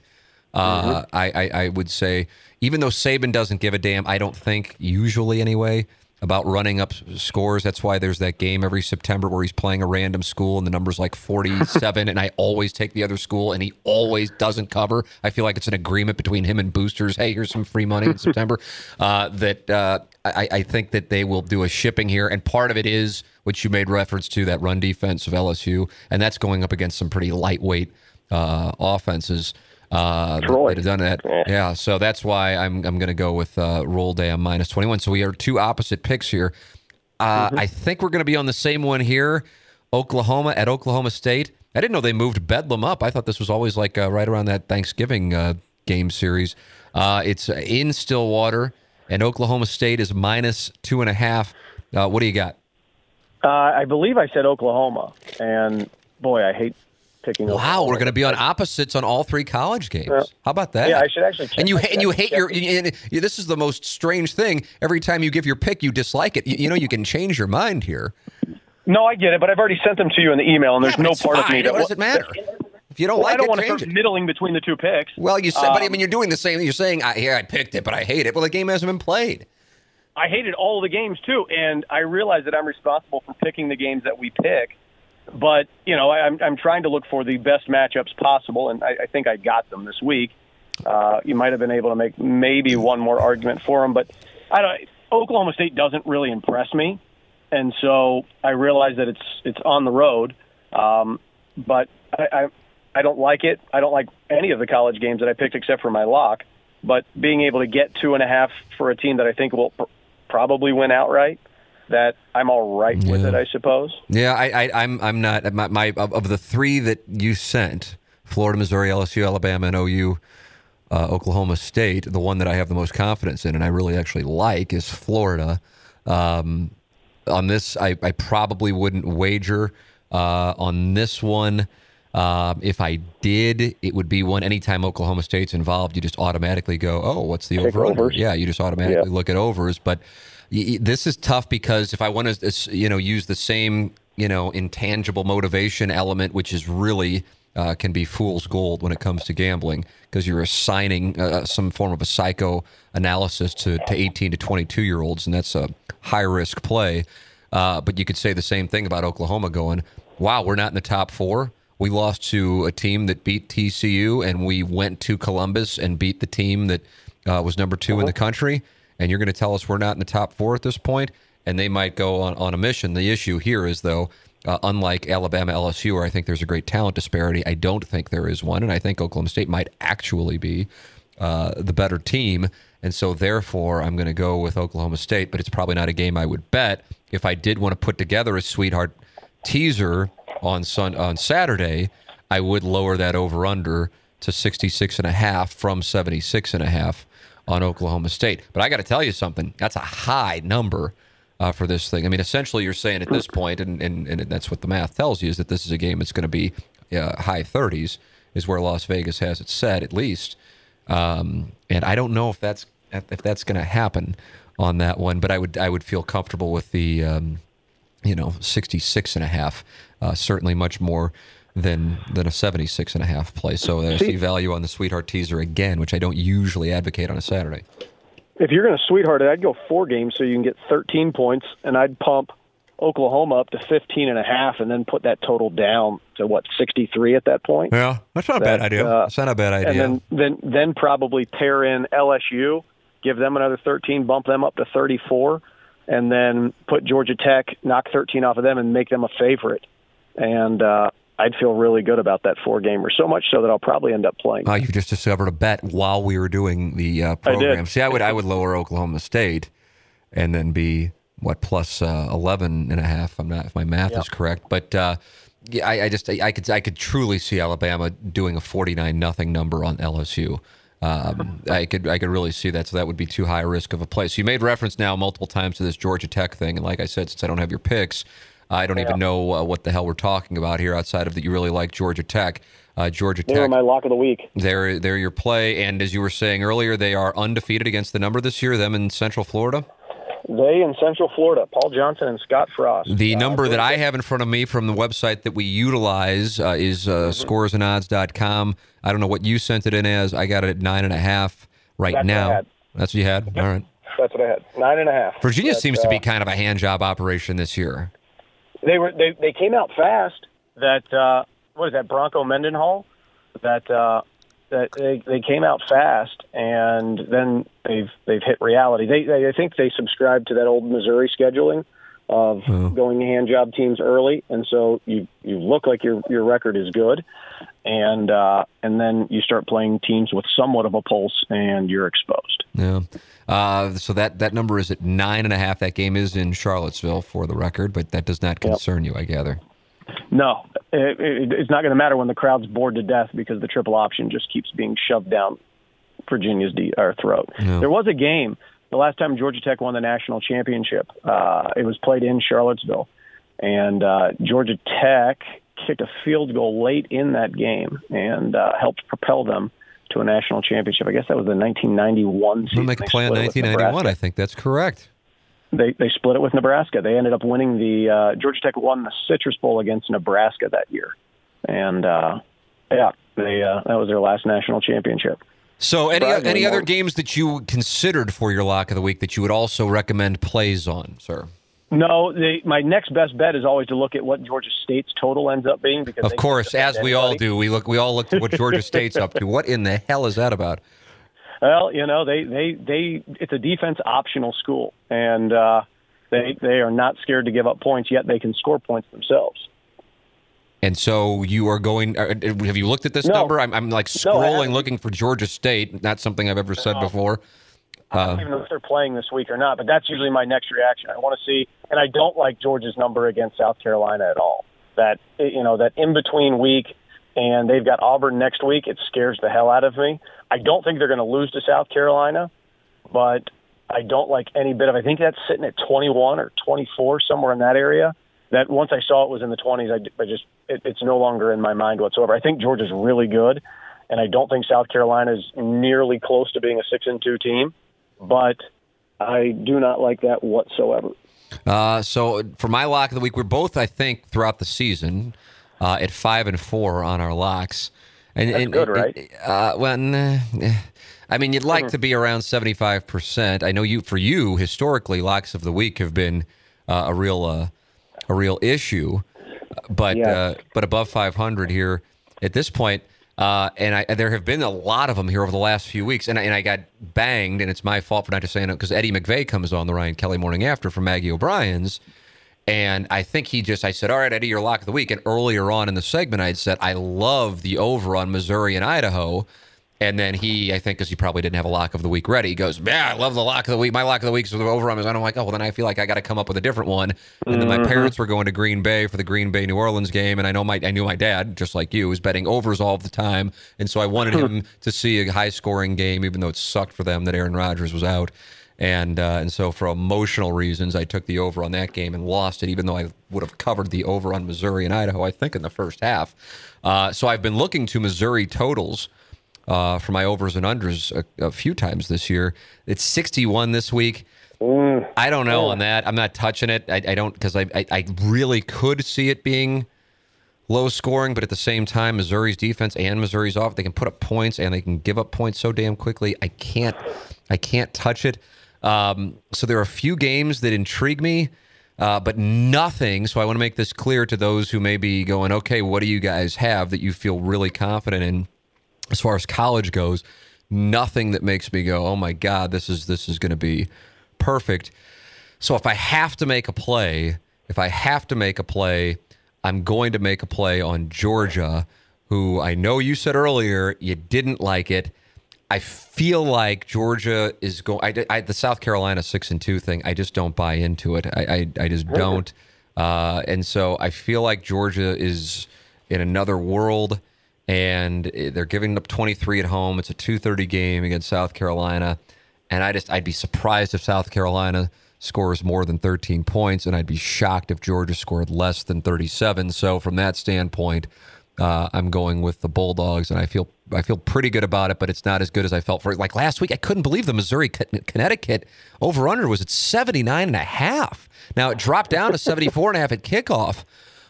Uh, I, I, I would say, even though Saban doesn't give a damn, I don't think, usually anyway, about running up scores. That's why there's that game every September where he's playing a random school and the number's like 47, and I always take the other school and he always doesn't cover. I feel like it's an agreement between him and boosters. Hey, here's some free money in September. Uh, that uh, I, I think that they will do a shipping here, and part of it is which you made reference to that run defense of LSU, and that's going up against some pretty lightweight uh, offenses. Uh, Troy. that have done that. Yeah. Yeah, so that's why I'm I'm going to go with uh, roll day on minus 21. So we are two opposite picks here. Uh, I think we're going to be on the same one here. Oklahoma at Oklahoma State. I didn't know they moved Bedlam up. I thought this was always like uh, right around that Thanksgiving uh, game series. Uh, it's in Stillwater, and Oklahoma State is minus two and a half. Uh, what do you got? Uh, I believe I said Oklahoma, and boy, I hate picking. Wow, Oklahoma. we're going to be on opposites on all three college games. How about that? Yeah, I should actually And you and you hate your. And this is the most strange thing. Every time you give your pick, you dislike it. You, you know, you can change your mind here. No, I get it, but I've already sent them to you in the email, and there's Yeah, no part of me that What does it matter? If you don't Well, like I don't it, want to start it. middling between the two picks. Well, you said, but I Um, mean, you're doing the same. You're saying, I, "Here, I picked it, but I hate it." Well, the game hasn't been played. I hated all the games too, and I realize that I'm responsible for picking the games that we pick. But you know, I, I'm I'm trying to look for the best matchups possible, and I, I think I got them this week. Uh, you might have been able to make maybe one more argument for them, but I don't. Oklahoma State doesn't really impress me, and so I realize that it's it's on the road. Um, but I, I I don't like it. I don't like any of the college games that I picked except for my lock. But being able to get two and a half for a team that I think will pr- probably win outright, that I'm all right with it, I suppose. Yeah, I, I, I'm I'm not my, my of, of the three that you sent: Florida, Missouri, LSU, Alabama, and OU, uh, Oklahoma State. The one that I have the most confidence in, and I really actually like, is Florida. Um, on this, I, I probably wouldn't wager uh, on this one. Um, if I did, it would be one. Anytime Oklahoma State's involved, you just automatically go, "Oh, what's the over?" Yeah, you just automatically Yeah. look at overs. But this is tough because if I want to, you know, use the same, you know, intangible motivation element, which is really uh, can be fool's gold when it comes to gambling, because you're assigning uh, some form of a psycho analysis to, to 18 to 22 year olds, and that's a high risk play. Uh, but you could say the same thing about Oklahoma going, wow, we're not in the top four. We lost to a team that beat TCU, and we went to Columbus and beat the team that uh, was number 2 in the country. And you're going to tell us we're not in the top four at this point, and they might go on, on a mission. The issue here is, though, uh, unlike Alabama, LSU, where I think there's a great talent disparity, I don't think there is one, and I think Oklahoma State might actually be uh, the better team. And so, therefore, I'm going to go with Oklahoma State, but it's probably not a game I would bet. If I did want to put together a sweetheart teaser on sun on Saturday, I would lower that over under to 66 and a half from 76 and a half on Oklahoma State. But I got to tell you something. That's a high number uh, for this thing. I mean, essentially, you're saying at this point, and, and, and that's what the math tells you, is that this is a game that's going to be uh, high 30s, is where Las Vegas has it set at least. Um, and I don't know if that's if that's going to happen on that one, but I would I would feel comfortable with the um, you know 66 and a half. Uh, certainly much more than than a 76 and a half play. So I see value on the sweetheart teaser again, which I don't usually advocate on a Saturday. If you're going to sweetheart it, I'd go four games so you can get 13 points, and I'd pump Oklahoma up to 15 and a half, and then put that total down to what 63 at that point. Yeah, that's not a bad idea. uh, that's not a bad idea. And then, then then probably pair in LSU, give them another 13, bump them up to 34, and then put Georgia Tech, knock 13 off of them, and make them a favorite. And uh, I'd feel really good about that four gamer. So much so that I'll probably end up playing. Uh, you just discovered a bet while we were doing the uh, I program. did. See, I would I would lower Oklahoma State, and then be what plus uh, 11 and a half. I'm not if my math is correct, but uh, yeah, I, I just I, I could I could truly see Alabama doing a 49 nothing number on LSU. Um, I could I could really see that. So that would be too high a risk of a play. So you made reference now multiple times to this Georgia Tech thing, and like I said, since I don't have your picks, I don't even know uh, what the hell we're talking about here outside of that you really like Georgia Tech. Uh, Georgia They were Tech. my lock of the week. They're they're your play, and as you were saying earlier, they are undefeated against the number this year. Them in Central Florida. They in Central Florida, Paul Johnson and Scott Frost. The Uh, number that I have in front of me from the website that we utilize uh, is uh, scoresandodds.com. I don't know what you sent it in as. I got it at nine and a half right That's what I now. had. That's what you had. All right. That's what I had. Nine and a half. Virginia But, seems to be uh, kind of a hand job operation this year. They were they they came out fast. That uh, what is that Bronco Mendenhall? That uh, that they they came out fast, and then they've they've hit reality. They, they I think they subscribed to that old Missouri scheduling of going hand job teams early, and so you you look like your your record is good, and uh, and then you start playing teams with somewhat of a pulse, and you're exposed. Yeah. Uh, so that, that number is at nine and a half. That game is in Charlottesville for the record, but that does not concern you, I gather. No, it, it, it's not going to matter when the crowd's bored to death because the triple option just keeps being shoved down Virginia's de- throat. There was a game the last time Georgia Tech won the national championship. Uh, it was played in Charlottesville, and uh, Georgia Tech kicked a field goal late in that game and uh, helped propel them to a national championship. I guess that was the 1991 season. We'll make a They play in split it with 1991. I think that's correct. they they split it with Nebraska. They ended up winning the uh, Georgia Tech won the Citrus Bowl against Nebraska that year, and uh, yeah, they uh, that was their last national championship. So, any any other games that you considered for your lock of the week that you would also recommend plays on, sir? No, they, my next best bet is always to look at what Georgia State's total ends up being because Of course, as we all do, we look we all look at what Georgia State's up to. What in the hell is that about? Well, you know, they they they it's a defense optional school, and uh, they they are not scared to give up points. Yet they can score points themselves. And so you are going. uh, Have you looked at this No. number? I'm, I'm like scrolling, haven't. looking for Georgia State. Not something I've ever said before. I Uh, don't even know if they're playing this week or not, but that's usually my next reaction. I want to see, and I don't like Georgia's number against South Carolina at all. That you know that in between week, and they've got Auburn next week. It scares the hell out of me. I don't think they're going to lose to South Carolina, but I don't like any bit of. I think that's sitting at 21 or 24 somewhere in that area. That once I saw it was in the 20s, I, I just it, it's no longer in my mind whatsoever. I think Georgia's really good, and I don't think South Carolina is nearly close to being a six and two team but I do not like that whatsoever. Uh, so for my lock of the week, we're both, I think, throughout the season uh, at five and four on our locks. And, That's and- good, and- right? Uh, well, nah, eh. I mean, you'd like to be around seventy-five percent. I know you, for you, historically, locks of the week have been uh, a real, uh, a real issue. But Yes. uh, but above five hundred here at this point. Uh, and I, there have been a lot of them here over the last few weeks, and I, and I got banged, and it's my fault for not just saying it because Eddie McVeigh comes on the Ryan Kelly Morning After from Maggie O'Brien's, and I think he just I said, "All right, Eddie, your lock of the week." And earlier on in the segment, I had said, "I love the over on Missouri and Idaho." And then he, I think, because he probably didn't have a lock of the week ready, he goes, "Yeah, I love the lock of the week. My lock of the week is the over on." Missouri." And I'm like, "Oh, well, then I feel like I got to come up with a different one." And then my parents were going to Green Bay for the Green Bay New Orleans game, and I know my I knew my dad, just like you, was betting overs all the time, and so I wanted him to see a high scoring game, even though it sucked for them that Aaron Rodgers was out. And uh, and so for emotional reasons, I took the over on that game and lost it, even though I would have covered the over on Missouri and Idaho. I think in the first half. Uh, so I've been looking to Missouri totals uh, for my overs and unders a, a few times this year. It's 61 this week. I don't know on that. I'm not touching it. I, I don't because I, I I really could see it being low scoring, but at the same time, Missouri's defense and Missouri's off. They can put up points and they can give up points so damn quickly. I can't, I can't touch it. Um, so there are a few games that intrigue me, uh, but nothing. So I want to make this clear to those who may be going, okay, what do you guys have that you feel really confident in as far as college goes? Nothing that makes me go, oh my god, this is this is going to be perfect. So if I have to make a play, if I have to make a play, I'm going to make a play on Georgia, who I know you said earlier you didn't like it. I feel like Georgia is going. I, I, the South Carolina six and two thing. I just don't buy into it. I I, I just don't. Uh, and so I feel like Georgia is in another world, and they're giving up 23 at home. It's a 2:30 game against South Carolina, and I just I'd be surprised if South Carolina scores more than 13 points, and I'd be shocked if Georgia scored less than 37. So from that standpoint, uh, I'm going with the Bulldogs, and I feel I feel pretty good about it, but it's not as good as I felt for it. Like last week, I couldn't believe the Missouri Connecticut over under was at 79 and a half. Now it dropped down to 74 and a half at kickoff,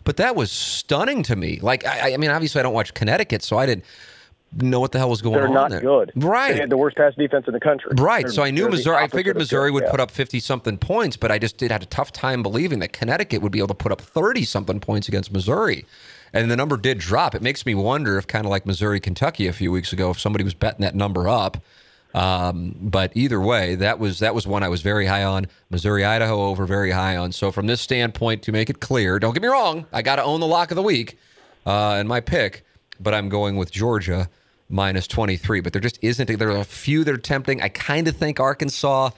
but that was stunning to me. Like I, I mean, obviously I don't watch Connecticut, so I didn't know what the hell was going They're on. They're not there. good. Right. They had the worst pass defense in the country. Right. They're, so I knew Missouri. I figured Missouri would yeah. put up 50 something points, but I just did had a tough time believing that Connecticut would be able to put up 30 something points against Missouri. And the number did drop. It makes me wonder if, kind of like Missouri Kentucky a few weeks ago, if somebody was betting that number up. Um, but either way, that was that was one I was very high on. Missouri Idaho over very high on. So from this standpoint, to make it clear, don't get me wrong, I got to own the lock of the week uh, in my pick, but I'm going with Georgia minus 23. But there just isn't. There are a few that are tempting. I kind of think Arkansas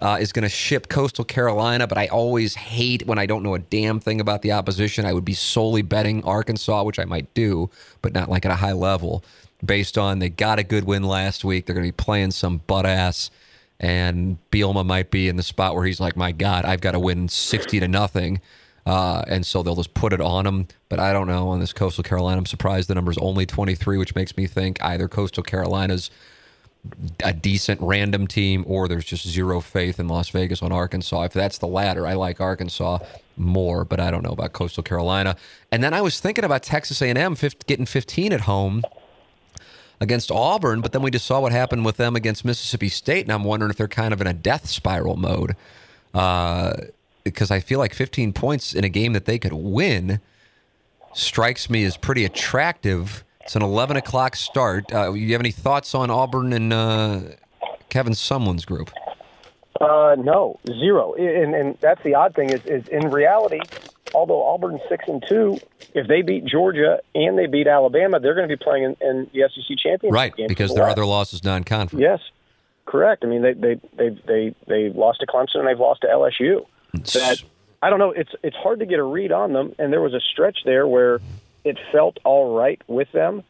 uh, is going to ship Coastal Carolina, but I always hate when I don't know a damn thing about the opposition. I would be solely betting Arkansas, which I might do, but not like at a high level, based on they got a good win last week. They're going to be playing some butt ass, and Bielema might be in the spot where he's like, "My God, I've got to win sixty to nothing." Uh, and so they'll just put it on them. But I don't know on this Coastal Carolina. I'm surprised the number's only 23, which makes me think either Coastal Carolina's a decent random team or there's just zero faith in Las Vegas on Arkansas. If that's the latter, I like Arkansas more, but I don't know about Coastal Carolina. And then I was thinking about Texas A&M getting 15 at home against Auburn, but then we just saw what happened with them against Mississippi State, and I'm wondering if they're kind of in a death spiral mode. Uh, because I feel like 15 points in a game that they could win strikes me as pretty attractive. It's an 11 o'clock start. Uh, you have any thoughts on Auburn and uh, Kevin Sumlin's group? Uh, no, zero. And, and that's the odd thing is, is in reality, although Auburn's six and two, if they beat Georgia and they beat Alabama, they're going to be playing in, in the SEC championship right, game. because their other loss is non-conference. Yes, correct. I mean, they they they they they lost to Clemson and they've lost to LSU. That I don't know. It's it's hard to get a read on them. And there was a stretch there where it felt all right with them.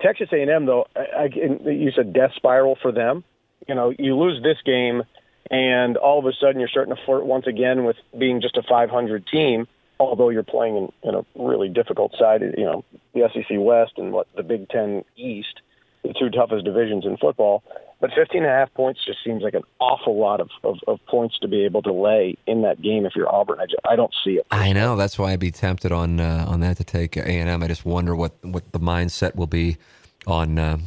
Texas A&M, though, I, I, you said death spiral for them. You know, you lose this game, and all of a sudden you're starting to flirt once again with being just a 500 team. Although you're playing in, in a really difficult side, you know, the SEC West and what the Big Ten East, the two toughest divisions in football. But 15 and a half points just seems like an awful lot of, of, of points to be able to lay in that game if you're Auburn. I, just, I don't see it. I know that's why I'd be tempted on uh, on that to take A and M. I just wonder what what the mindset will be on uh,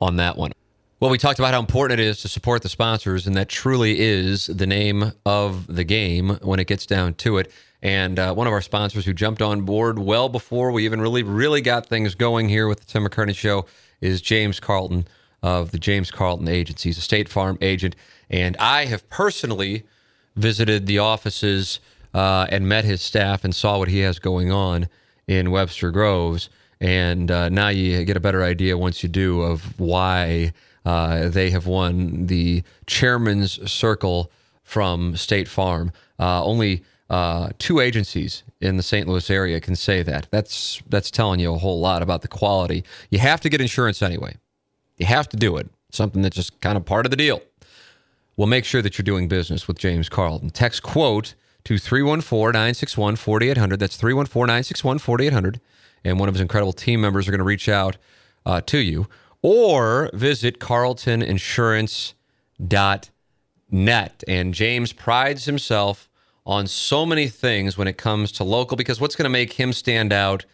on that one. Well, we talked about how important it is to support the sponsors, and that truly is the name of the game when it gets down to it. And uh, one of our sponsors who jumped on board well before we even really really got things going here with the Tim McKernan Show is James Carlton of the James Carlton Agency. He's a State Farm agent, and I have personally visited the offices uh, and met his staff and saw what he has going on in Webster Groves. And uh, now you get a better idea once you do of why uh, they have won the chairman's circle from State Farm. Uh, only uh, two agencies in the St. Louis area can say that. That's that's telling you a whole lot about the quality. You have to get insurance anyway. You have to do it. Something that's just kind of part of the deal. We'll make sure that you're doing business with James Carlton. Text quote to 314 961 4800. That's 314 961 4800. And one of his incredible team members are going to reach out uh, to you. Or visit carltoninsurance.net. And James prides himself on so many things when it comes to local because what's going to make him stand out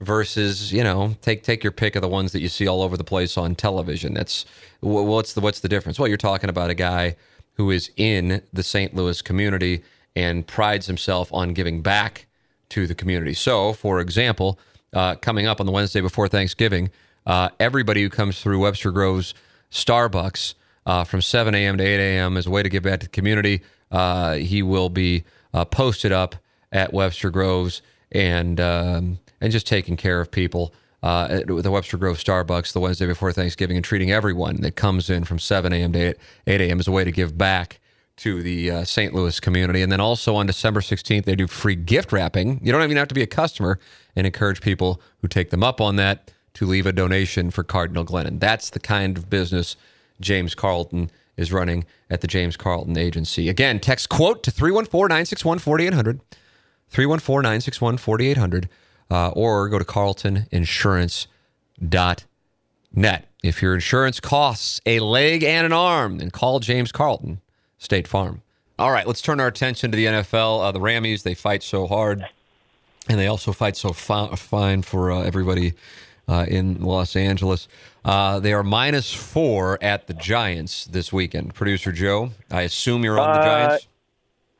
versus you know take take your pick of the ones that you see all over the place on television. That's what's the what's the difference? Well, you're talking about a guy who is in the St. Louis community and prides himself on giving back to the community. So, for example, uh, coming up on the Wednesday before Thanksgiving, uh, everybody who comes through Webster Groves Starbucks uh, from 7 a.m. to 8 a.m. as a way to give back to the community. Uh, he will be uh, posted up at Webster Groves and um, and just taking care of people uh, at the Webster Grove Starbucks the Wednesday before Thanksgiving and treating everyone that comes in from 7 a.m. to 8 a.m. as a way to give back to the uh, St. Louis community. And then also on December 16th, they do free gift wrapping. You don't even have to be a customer and encourage people who take them up on that to leave a donation for Cardinal Glennon. That's the kind of business James Carlton is running at the James Carlton Agency. Again, text quote to 314 961 4800, 314 961 4800, uh, or go to carltoninsurance.net. If your insurance costs a leg and an arm, then call James Carlton State Farm. All right, let's turn our attention to the NFL. Uh, the Rammies, they fight so hard, and they also fight so fi- fine for uh, everybody uh, in Los Angeles. Uh, they are minus four at the Giants this weekend. Producer Joe, I assume you're on the Uh, Giants.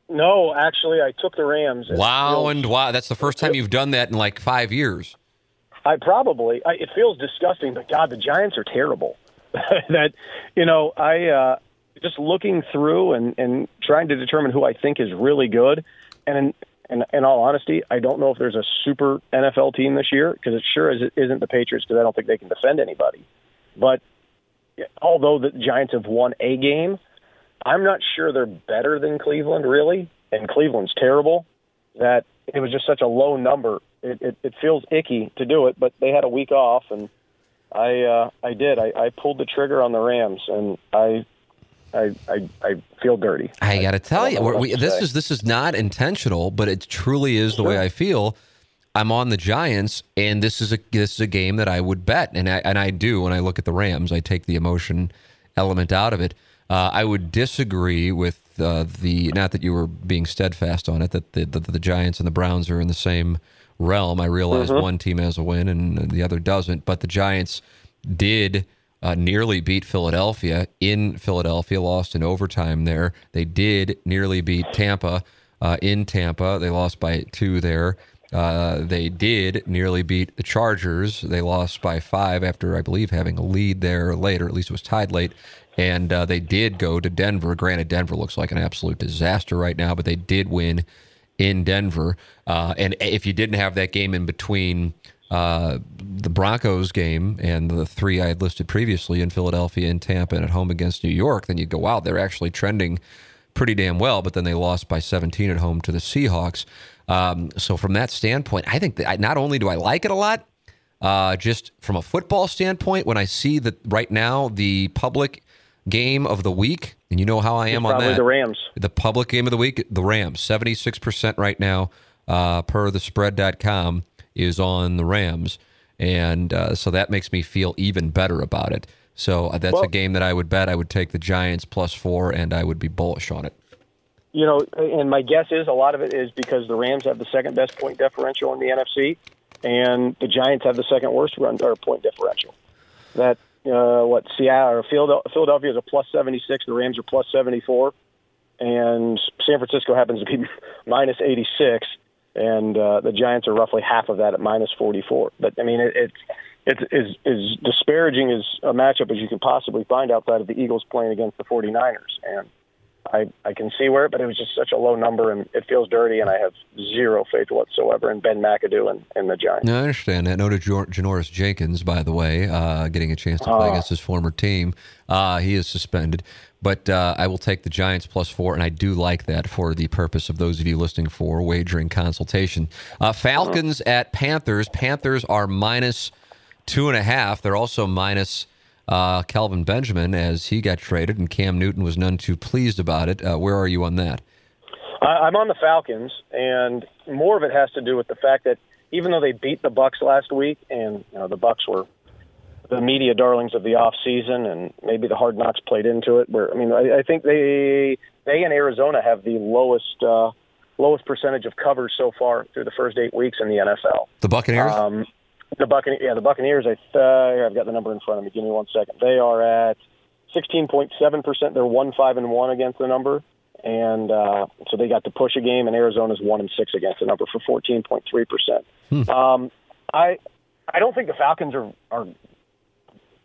No, actually, I took the Rams. Wow feels- and wow! That's the first time you've done that in like five years. I probably. I, it feels disgusting, but God, the Giants are terrible. that you know, I uh, just looking through and and trying to determine who I think is really good, and in, in all honesty, I don't know if there's a super NFL team this year because it sure is, isn't the Patriots because I don't think they can defend anybody. But although the Giants have won a game, I'm not sure they're better than Cleveland really, and Cleveland's terrible. That it was just such a low number. It, it, it feels icky to do it, but they had a week off, and I uh, I did. I, I pulled the trigger on the Rams, and I I I, I feel dirty. I got to tell you, we, this say. is this is not intentional, but it truly is the way I feel. I'm on the Giants, and this is a this is a game that I would bet, and I and I do when I look at the Rams. I take the emotion element out of it. Uh, I would disagree with uh, the not that you were being steadfast on it that the, the the Giants and the Browns are in the same realm. I realize Mm-hmm. one team has a win and the other doesn't, but the Giants did uh, nearly beat Philadelphia in Philadelphia, lost in overtime there. They did nearly beat Tampa uh, in Tampa. They lost by two there. Uh, they did nearly beat the Chargers. They lost by five after, I believe, having a lead there later. At least it was tied late. And uh, they did go to Denver. Granted, Denver looks like an absolute disaster right now, but they did win in Denver. Uh, and if you didn't have that game in between uh, the Broncos game and the three I had listed previously in Philadelphia and Tampa and at home against New York, then you go, wow, they're actually trending pretty damn well. But then they lost by 17 at home to the Seahawks. Um, so from that standpoint, I think that I, not only do I like it a lot, uh, just from a football standpoint, when I see that right now the public game of the week, and you know how I am on that. the Rams. The public game of the week, the Rams, 76% right now uh, per the spread.com is on the Rams. And uh, so that makes me feel even better about it. So uh, that's a game that I would bet. I would take the Giants plus four, and I would be bullish on it. You know, and my guess is a lot of it is because the Rams have the second best point differential in the NFC, and the Giants have the second worst run or point differential. That uh, what Seattle or Philadelphia Philadelphia is a plus seventy six, the Rams are plus seventy four, and San Francisco happens to be minus eighty six, and uh, the Giants are roughly half of that at minus forty four. But I mean, it, it's it's as, as disparaging as a matchup as you can possibly find outside of the Eagles playing against the 49ers, and. I, I can see where, but it was just such a low number, and it feels dirty, and I have zero faith whatsoever in Ben McAdoo and, and the Giants. No, I understand that. Noted Janoris Jenkins, by the way, uh, getting a chance to play Oh. against his former team. Uh, he is suspended, but uh, I will take the Giants plus four, and I do like that for the purpose of those of you listening for wagering consultation. Uh, Falcons at Panthers. Panthers are minus two and a half. They're also minus uh, Kelvin Benjamin as he got traded, and Cam Newton was none too pleased about it. Uh, where are you on that? I'm on the Falcons, and more of it has to do with the fact that even though they beat the Bucks last week, and you know the Bucks were the media darlings of the off season, and maybe the hard knocks played into it. Where I mean, I, I think they they and Arizona have the lowest uh, lowest percentage of covers so far through the first eight weeks in the NFL. The Buccaneers. Um, The Buccaneers, yeah, the Buccaneers. I uh, here, I've got the number in front of me. Give me one second. They are at sixteen point seven percent. They're one five and one against the number, and uh, so they got to push a game. And Arizona's one and six against the number for fourteen point three percent. Um, I I don't think the Falcons are are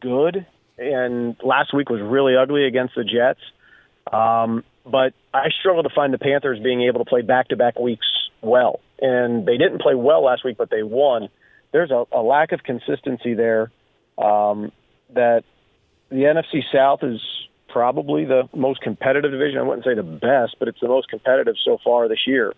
good, and last week was really ugly against the Jets. Um, but I struggle to find the Panthers being able to play back to back weeks well. And they didn't play well last week, but they won. There's a, a lack of consistency there um, that the NFC South is probably the most competitive division. I wouldn't say the best, but it's the most competitive so far this year.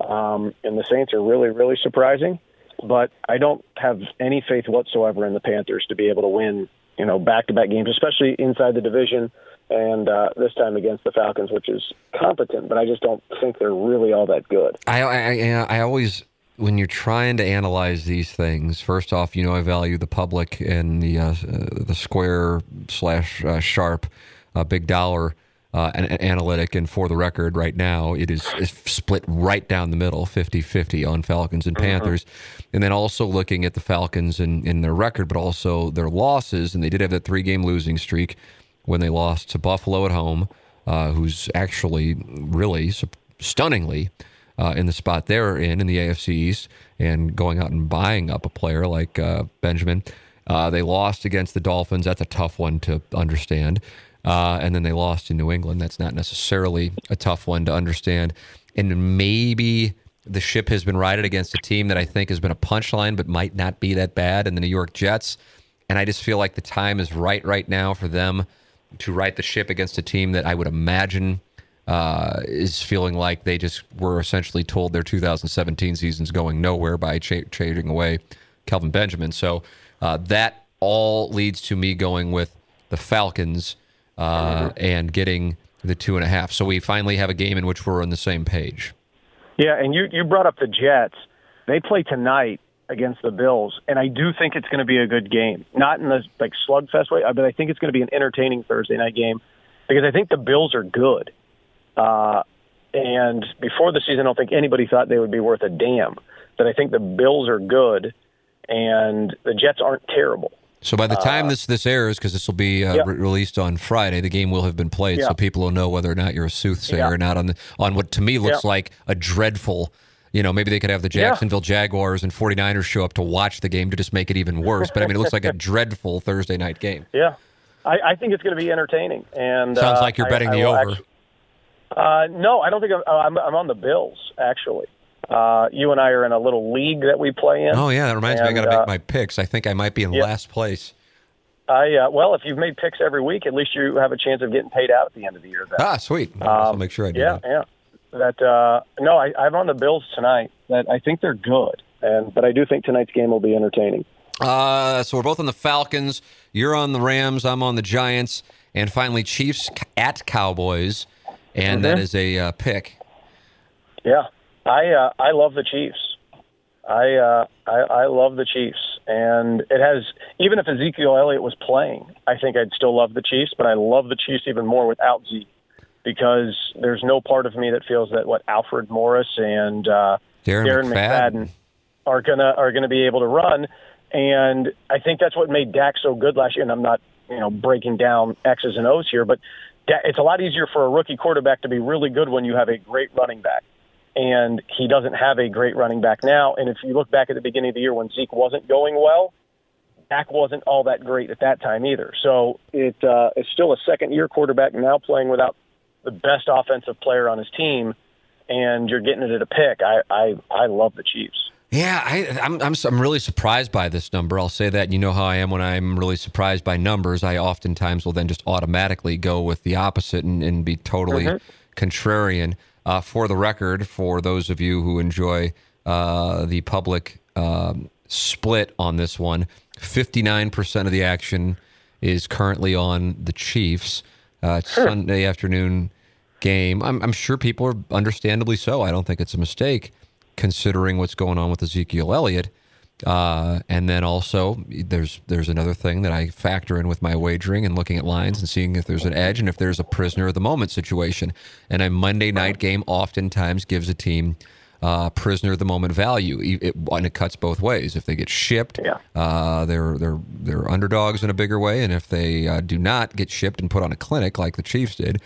Um, and the Saints are really, really surprising. But I don't have any faith whatsoever in the Panthers to be able to win, you know, back-to-back games, especially inside the division and uh, this time against the Falcons, which is competent, but I just don't think they're really all that good. I, I, I always, when you're trying to analyze these things, first off, you know I value the public and the uh, the square slash uh, sharp, uh, big dollar. Uh, an, analytic. And for the record right now it is, is split right down the middle 50-50 on falcons and panthers. And then also looking at the falcons and, and their record but also their losses. And they did have that three game losing streak when they lost to Buffalo at home, uh, who's actually really stunningly uh, in the spot they're in in the AFC East, and going out and buying up a player like uh, Benjamin. Uh, they lost against the Dolphins. That's a tough one to understand. Uh, and then they lost in New England. That's not necessarily a tough one to understand. And maybe the ship has been righted against a team that I think has been a punchline, but might not be that bad in the New York Jets. And I just feel like the time is right right now for them to right the ship against a team that I would imagine uh, is feeling like they just were essentially told their 2017 season's going nowhere by trading away Kelvin Benjamin. So uh, that all leads to me going with the Falcons uh, and getting the two and a half. So we finally have a game in which we're on the same page. Yeah, and you you brought up the Jets. They play tonight against the Bills, and I do think it's going to be a good game. Not in the like slugfest way, but I think it's going to be an entertaining Thursday night game because I think the Bills are good. Uh, and before the season, I don't think anybody thought they would be worth a damn. But I think the Bills are good, and the Jets aren't terrible. So by the time uh, this this airs, because this will be uh, yeah. re- released on Friday, the game will have been played, yeah. so people will know whether or not you're a soothsayer yeah. or not on the, on what to me looks like a dreadful you know, maybe they could have the Jacksonville. Jaguars and 49ers show up to watch the game to just make it even worse. But I mean, it looks like a dreadful Thursday night game. Yeah. I, I think it's going to be entertaining. And Sounds uh, like you're betting I, the I over. Actually, uh, no, I don't think I'm, I'm, I'm on the Bills, actually. Uh, you and I are in a little league that we play in. Oh, yeah. That reminds and, me. I got to make uh, my picks. I think I might be in yeah. last place. I uh, well, if you've made picks every week, at least you have a chance of getting paid out at the end of the year. Then. Ah, sweet. Um, I'll make sure I do yeah, that. Yeah, that uh, no, I, I'm on the Bills tonight. That I think they're good, and but I do think tonight's game will be entertaining. Uh, so we're both on the Falcons. You're on the Rams. I'm on the Giants, and finally Chiefs at Cowboys, and mm-hmm. that is a uh, pick. Yeah, I uh, I love the Chiefs. I, uh, I I love the Chiefs, and it has even if Ezekiel Elliott was playing, I think I'd still love the Chiefs, but I love the Chiefs even more without Zeke because there's no part of me that feels that what Alfred Morris and uh, Darren, Darren McFadden. McFadden are gonna are gonna be able to run, and I think that's what made Dak so good last year. And I'm not you know breaking down X's and O's here, but it's a lot easier for a rookie quarterback to be really good when you have a great running back. And he doesn't have a great running back now. And if you look back at the beginning of the year when Zeke wasn't going well, Dak wasn't all that great at that time either. So it uh, it's still a second year quarterback now playing without the best offensive player on his team, and you're getting it at a pick. I I, I love the Chiefs. Yeah, I, I'm, I'm I'm really surprised by this number. I'll say that. You know how I am when I'm really surprised by numbers. I oftentimes will then just automatically go with the opposite and, and be totally mm-hmm. contrarian. Uh, for the record, for those of you who enjoy uh, the public um, split on this one, 59% of the action is currently on the Chiefs. Uh, sure. Sunday afternoon game. I'm, I'm sure people are understandably so. I don't think it's a mistake considering what's going on with Ezekiel Elliott. Uh, and then also there's there's another thing that I factor in with my wagering and looking at lines and seeing if there's an edge and if there's a prisoner of the moment situation. And a Monday night game oftentimes gives a team uh, prisoner of the moment value, E- it, and it cuts both ways. If they get shipped, Yeah. uh, they're they're they're underdogs in a bigger way, and if they uh, do not get shipped and put on a clinic like the Chiefs did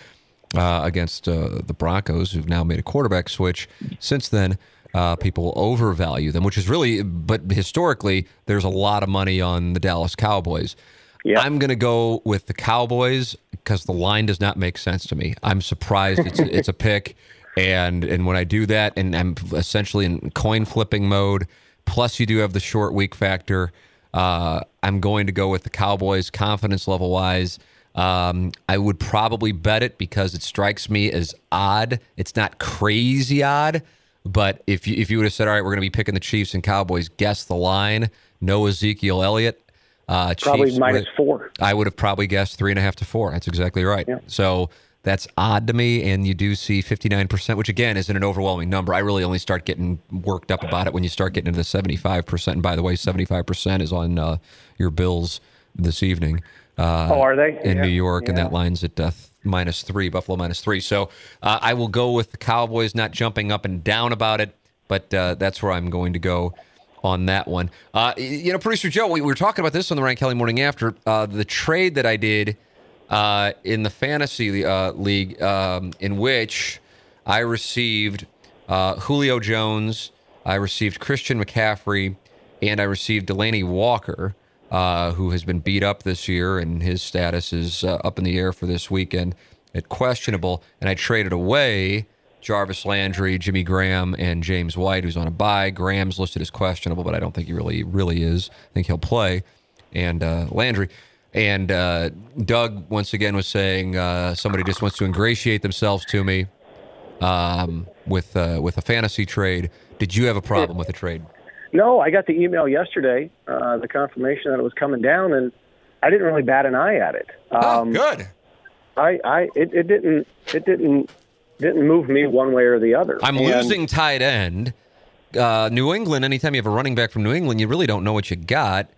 uh, against uh, the Broncos, who've now made a quarterback switch since then. Uh, people overvalue them, which is really, but historically, there's a lot of money on the Dallas Cowboys. Yeah. I'm going to go with the Cowboys because the line does not make sense to me. I'm surprised it's it's a pick, and and when I do that, and I'm essentially in coin flipping mode. Plus, you do have the short week factor. Uh, I'm going to go with the Cowboys, confidence level wise. Um, I would probably bet it because it strikes me as odd. It's not crazy odd, but if you if you would have said, "All right, we're going to be picking the Chiefs and Cowboys," guess the line. No Ezekiel Elliott. Uh, Probably Chiefs minus with- four. I would have probably guessed three and a half to four. That's exactly right. Yeah. So that's odd to me. And you do see 59%, which again isn't an overwhelming number. I really only start getting worked up about it when you start getting into the 75%. And by the way, 75% is on uh, your Bills this evening. Uh, Oh, are they? In Yeah. New York, and that line's at uh, minus three, Buffalo minus three. So uh, I will go with the Cowboys, not jumping up and down about it, but uh, that's where I'm going to go on that one. Uh, you know, producer Joe, we, we were talking about this on the Ryan Kelly Morning After. Uh, the trade that I did uh, in the fantasy uh, league, um, in which I received Julio Jones, I received Christian McCaffrey, and I received Delanie Walker, uh, who has been beat up this year, and his status is uh, up in the air for this weekend at questionable. And I traded away Jarvis Landry, Jimmy Graham, and James White, who's on a bye. Graham's listed as questionable, but I don't think he really really is. I think he'll play. And uh, Landry. And uh, Doug once again was saying uh, somebody just wants to ingratiate themselves to me um, with uh, with a fantasy trade. Did you have a problem with the trade? No, I got the email yesterday, uh, the confirmation that it was coming down, and I didn't really bat an eye at it. Um, oh, good. I, I, it, it didn't, it didn't, didn't move me one way or the other. I'm And- losing tight end. Uh, New England. Anytime you have a running back from New England, you really don't know what you got.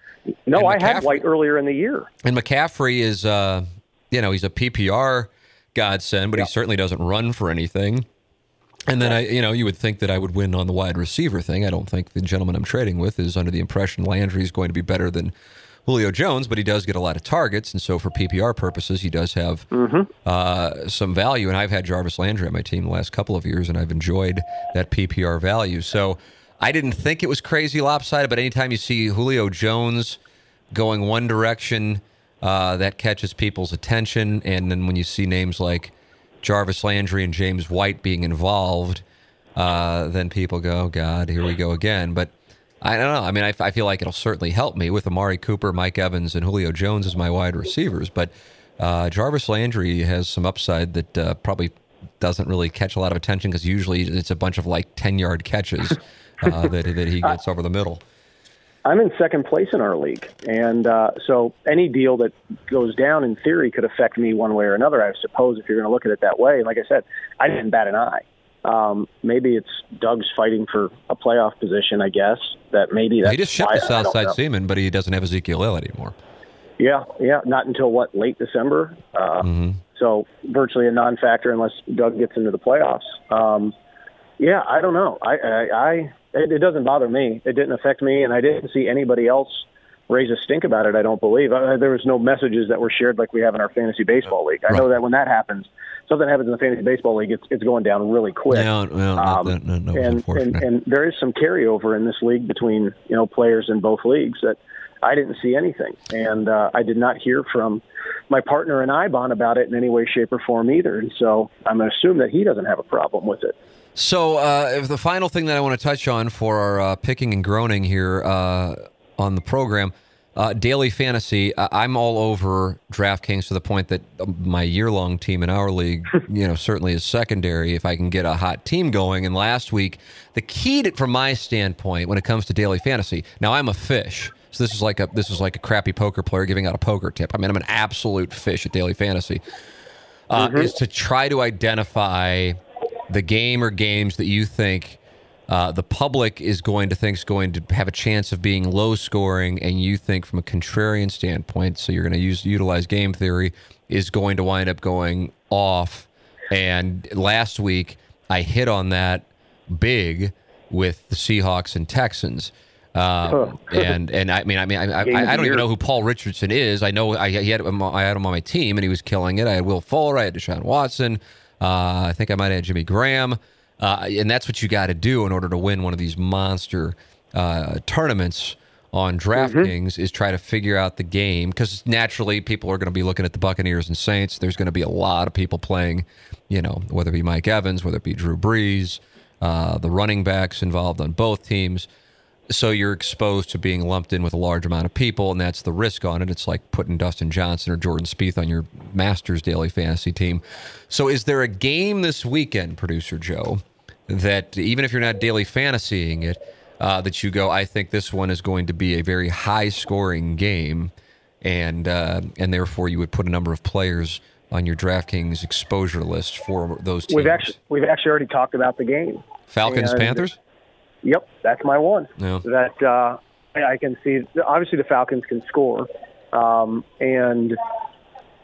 No, I had White earlier in the year. And McCaffrey is, uh, you know, he's a PPR godsend, but he certainly doesn't run for anything. And then I, you know, you would think that I would win on the wide receiver thing. I don't think the gentleman I'm trading with is under the impression Landry is going to be better than Julio Jones, but he does get a lot of targets, and so for PPR purposes, he does have uh, some value. And I've had Jarvis Landry on my team the last couple of years, and I've enjoyed that PPR value. So I didn't think it was crazy lopsided, but anytime you see Julio Jones going one direction, uh, that catches people's attention. And then when you see names like Jarvis Landry and James White being involved, uh, then people go, God, here we go again. But I don't know. I mean, I, I feel like it'll certainly help me with Amari Cooper, Mike Evans, and Julio Jones as my wide receivers. But uh, Jarvis Landry has some upside that uh, probably doesn't really catch a lot of attention because usually it's a bunch of like 10 yard catches uh, that, that he gets over the middle. I'm in second place in our league, and uh, so any deal that goes down, in theory, could affect me one way or another. I suppose if you're going to look at it that way. Like I said, I didn't bat an eye. Um, maybe it's Doug's fighting for a playoff position. I guess that maybe that's he just shipped the Southside. Seaman, but he doesn't have Ezekiel Elliott anymore. Yeah, yeah, not until what late December. Uh, So virtually a non-factor unless Doug gets into the playoffs. Um, yeah, I don't know. I, I, I it, it doesn't bother me. It didn't affect me, and I didn't see anybody else raise a stink about it. I don't believe uh, there was no messages that were shared like we have in our fantasy baseball league. I know that when that happens, something happens in the fantasy baseball league, it's it's going down really quick. No, no, not Um, that, no, no, and, and and there is some carryover in this league between you know players in both leagues that I didn't see anything, and uh, I did not hear from my partner in Ibon about it in any way, shape, or form either. And so I'm going to assume that he doesn't have a problem with it. So, uh, if the final thing that I want to touch on for our uh, picking and groaning here uh, on the program, uh, daily fantasy. Uh, I'm all over DraftKings to the point that my year-long team in our league, you know, certainly is secondary if I can get a hot team going. And last week, the key to, from my standpoint when it comes to daily fantasy, now I'm a fish. So this is like a this is like a crappy poker player giving out a poker tip. I mean, I'm an absolute fish at daily fantasy. Uh, Is to try to identify the game or games that you think uh, the public is going to think is going to have a chance of being low scoring, and you think from a contrarian standpoint, so you're going to use utilize game theory, is going to wind up going off. And last week, I hit on that big with the Seahawks and Texans. Um, and and I mean I mean I, I, I don't even know who Paul Richardson is. I know I he had him, I had him on my team and he was killing it. I had Will Fuller, I had Deshaun Watson. Uh, I think I might add Jimmy Graham, uh, and that's what you got to do in order to win one of these monster uh, tournaments on DraftKings is try to figure out the game because naturally people are going to be looking at the Buccaneers and Saints. There's going to be a lot of people playing, you know, whether it be Mike Evans, whether it be Drew Brees, uh, the running backs involved on both teams. So you're exposed to being lumped in with a large amount of people, and that's the risk on it. It's like putting Dustin Johnson or Jordan Spieth on your Masters daily fantasy team. So is there a game this weekend, producer Joe, that even if you're not daily fantasying it, uh, that you go, I think this one is going to be a very high scoring game, and uh, and therefore you would put a number of players on your DraftKings exposure list for those teams. We've actually we've actually already talked about the game. Falcons and- Panthers. Yep, that's my one. Yeah. That uh, I can see. Obviously, the Falcons can score, um, and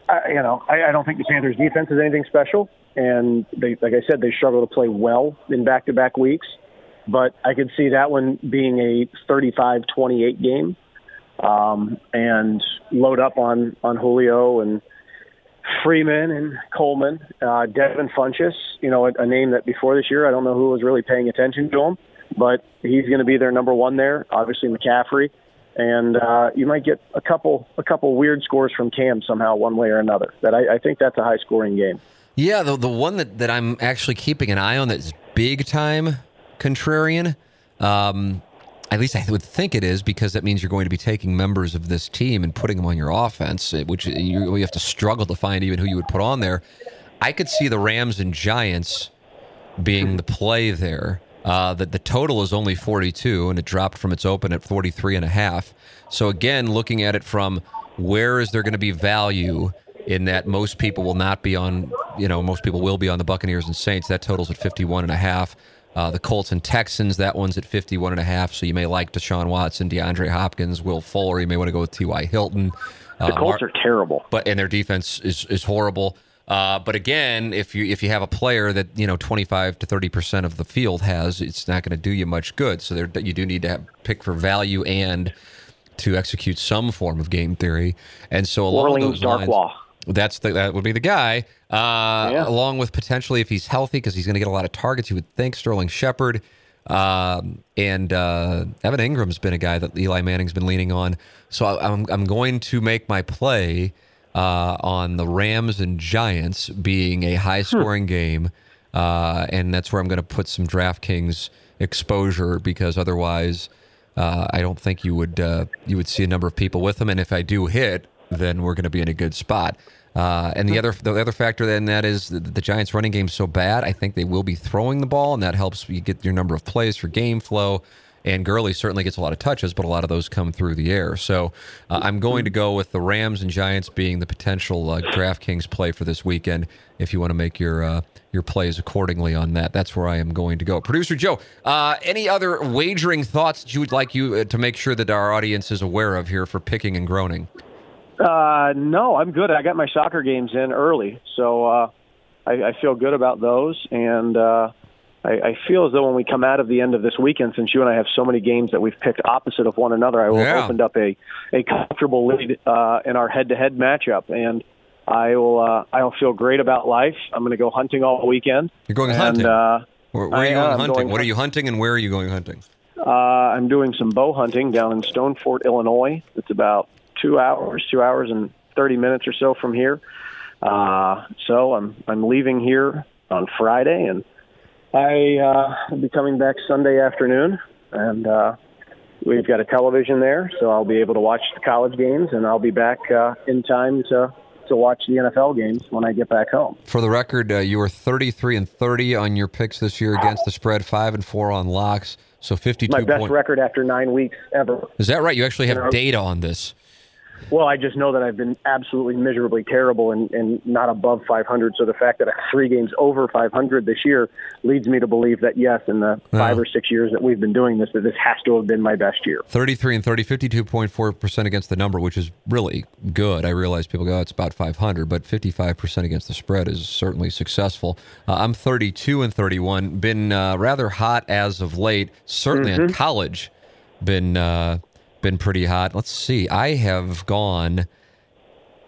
I, you know I, I don't think the Panthers' defense is anything special. And they, like I said, they struggle to play well in back-to-back weeks. But I could see that one being a 35-28 game, um, and load up on on Julio and Freeman and Coleman, uh, Devin Funchess, you know, a, a name that before this year I don't know who was really paying attention to him, but he's going to be their number one there. Obviously McCaffrey, and uh, you might get a couple a couple weird scores from Cam somehow, one way or another. That I, I think that's a high scoring game. Yeah, the the one that, that I'm actually keeping an eye on that's big time contrarian. Um, at least I would think it is because that means you're going to be taking members of this team and putting them on your offense, eh, which you, you have to struggle to find even who you would put on there. I could see the Rams and Giants being the play there. Uh, that the total is only 42 and it dropped from its open at 43 and a half. So again, looking at it from where is there going to be value in that most people will not be on, you know, most people will be on the Buccaneers and Saints. That totals at 51 and a half. Uh, the Colts and Texans, that one's at 51 and a half. So you may like Deshaun Watson, DeAndre Hopkins, Will Fuller. You may want to go with T.Y. Hilton. The Colts are terrible. but and their defense is is horrible. Uh, but again, if you if you have a player that you know 25 to 30 percent of the field has, it's not going to do you much good. So there, you do need to have, pick for value and to execute some form of game theory. And so along Orleans those lines, that's the, that would be the guy. Uh, Yeah. Along with potentially if he's healthy because he's going to get a lot of targets, you would think Sterling Shepard. Um, and uh, Evan Engram's been a guy that Eli Manning's been leaning on. So I, I'm, I'm going to make my play uh, on the Rams and Giants being a high scoring game. Uh, and that's where I'm going to put some DraftKings exposure because otherwise, uh, I don't think you would uh, you would see a number of people with them. And if I do hit, then we're going to be in a good spot. Uh, and the other the other factor then that is that the Giants' running game is so bad. I think they will be throwing the ball, and that helps you get your number of plays for game flow. And Gurley certainly gets a lot of touches, but a lot of those come through the air. So uh, I'm going to go with the Rams and Giants being the potential uh, DraftKings play for this weekend. If you want to make your uh, your plays accordingly on that, that's where I am going to go. Producer Joe, uh, any other wagering thoughts that you would like you uh, to make sure that our audience is aware of here for picking and groaning? Uh, no, I'm good. I got my soccer games in early, so I, I feel good about those. And I, I feel as though when we come out of the end of this weekend, since you and I have so many games that we've picked opposite of one another, I will Yeah. have opened up a, a comfortable lead uh, in our head-to-head matchup, and I will uh, I'll feel great about life. I'm going to go hunting all weekend. You're going and, hunting. Uh, Where, where are I you going hunting? going what are you hunting, and where are you going hunting? uh, I'm doing some bow hunting down in Stonefort, Illinois. It's about two hours, two hours and 30 minutes or so from here. Uh, so I'm I'm leaving here on Friday, and I uh, will be coming back Sunday afternoon, and uh, we've got a television there, so I'll be able to watch the college games, and I'll be back uh, in time to to watch the NFL games when I get back home. For the record, uh, you were 33 and 30 on your picks this year against the spread, five and four on locks. So 52 My best point- record after nine weeks ever. Is that right? You actually have You know- data on this. Well, I just know that I've been absolutely miserably terrible and, and not above 500. So the fact that I'm three games over 500 this year leads me to believe that yes, in the five or six years that we've been doing this, that this has to have been my best year. 33 and 30, 52.4% against the number, which is really good. I realize people go, oh, it's about 500, but 55% against the spread is certainly successful. Uh, I'm 32 and 31, been uh, rather hot as of late, certainly in college, been. Uh, been pretty hot. Let's see. I have gone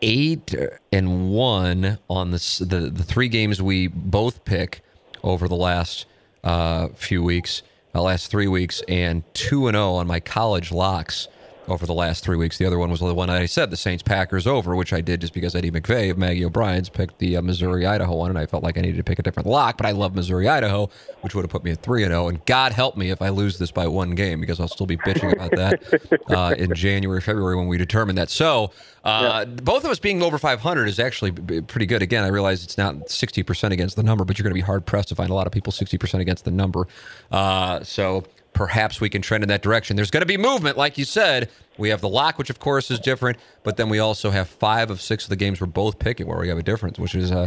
eight and one on the the, the three games we both pick over the last uh, few weeks, the last three weeks, and two and zero on my college locks over the last three weeks. The other one was the one I said, the Saints Packers over, which I did just because Eddie McVay of Maggie O'Brien's picked the uh, Missouri Idaho one, and I felt like I needed to pick a different lock. But I love Missouri Idaho, which would have put me at three and zero. And God help me if I lose this by one game because I'll still be bitching about that uh, in January, February when we determine that. So uh, both of us being over 500 is actually b- pretty good. Again, I realize it's not 60% against the number, but you're going to be hard pressed to find a lot of people 60% against the number. Uh, so perhaps we can trend in that direction. There's going to be movement, like you said. We have the lock, which of course is different, but then we also have five of six of the games we're both picking where we have a difference, which is uh,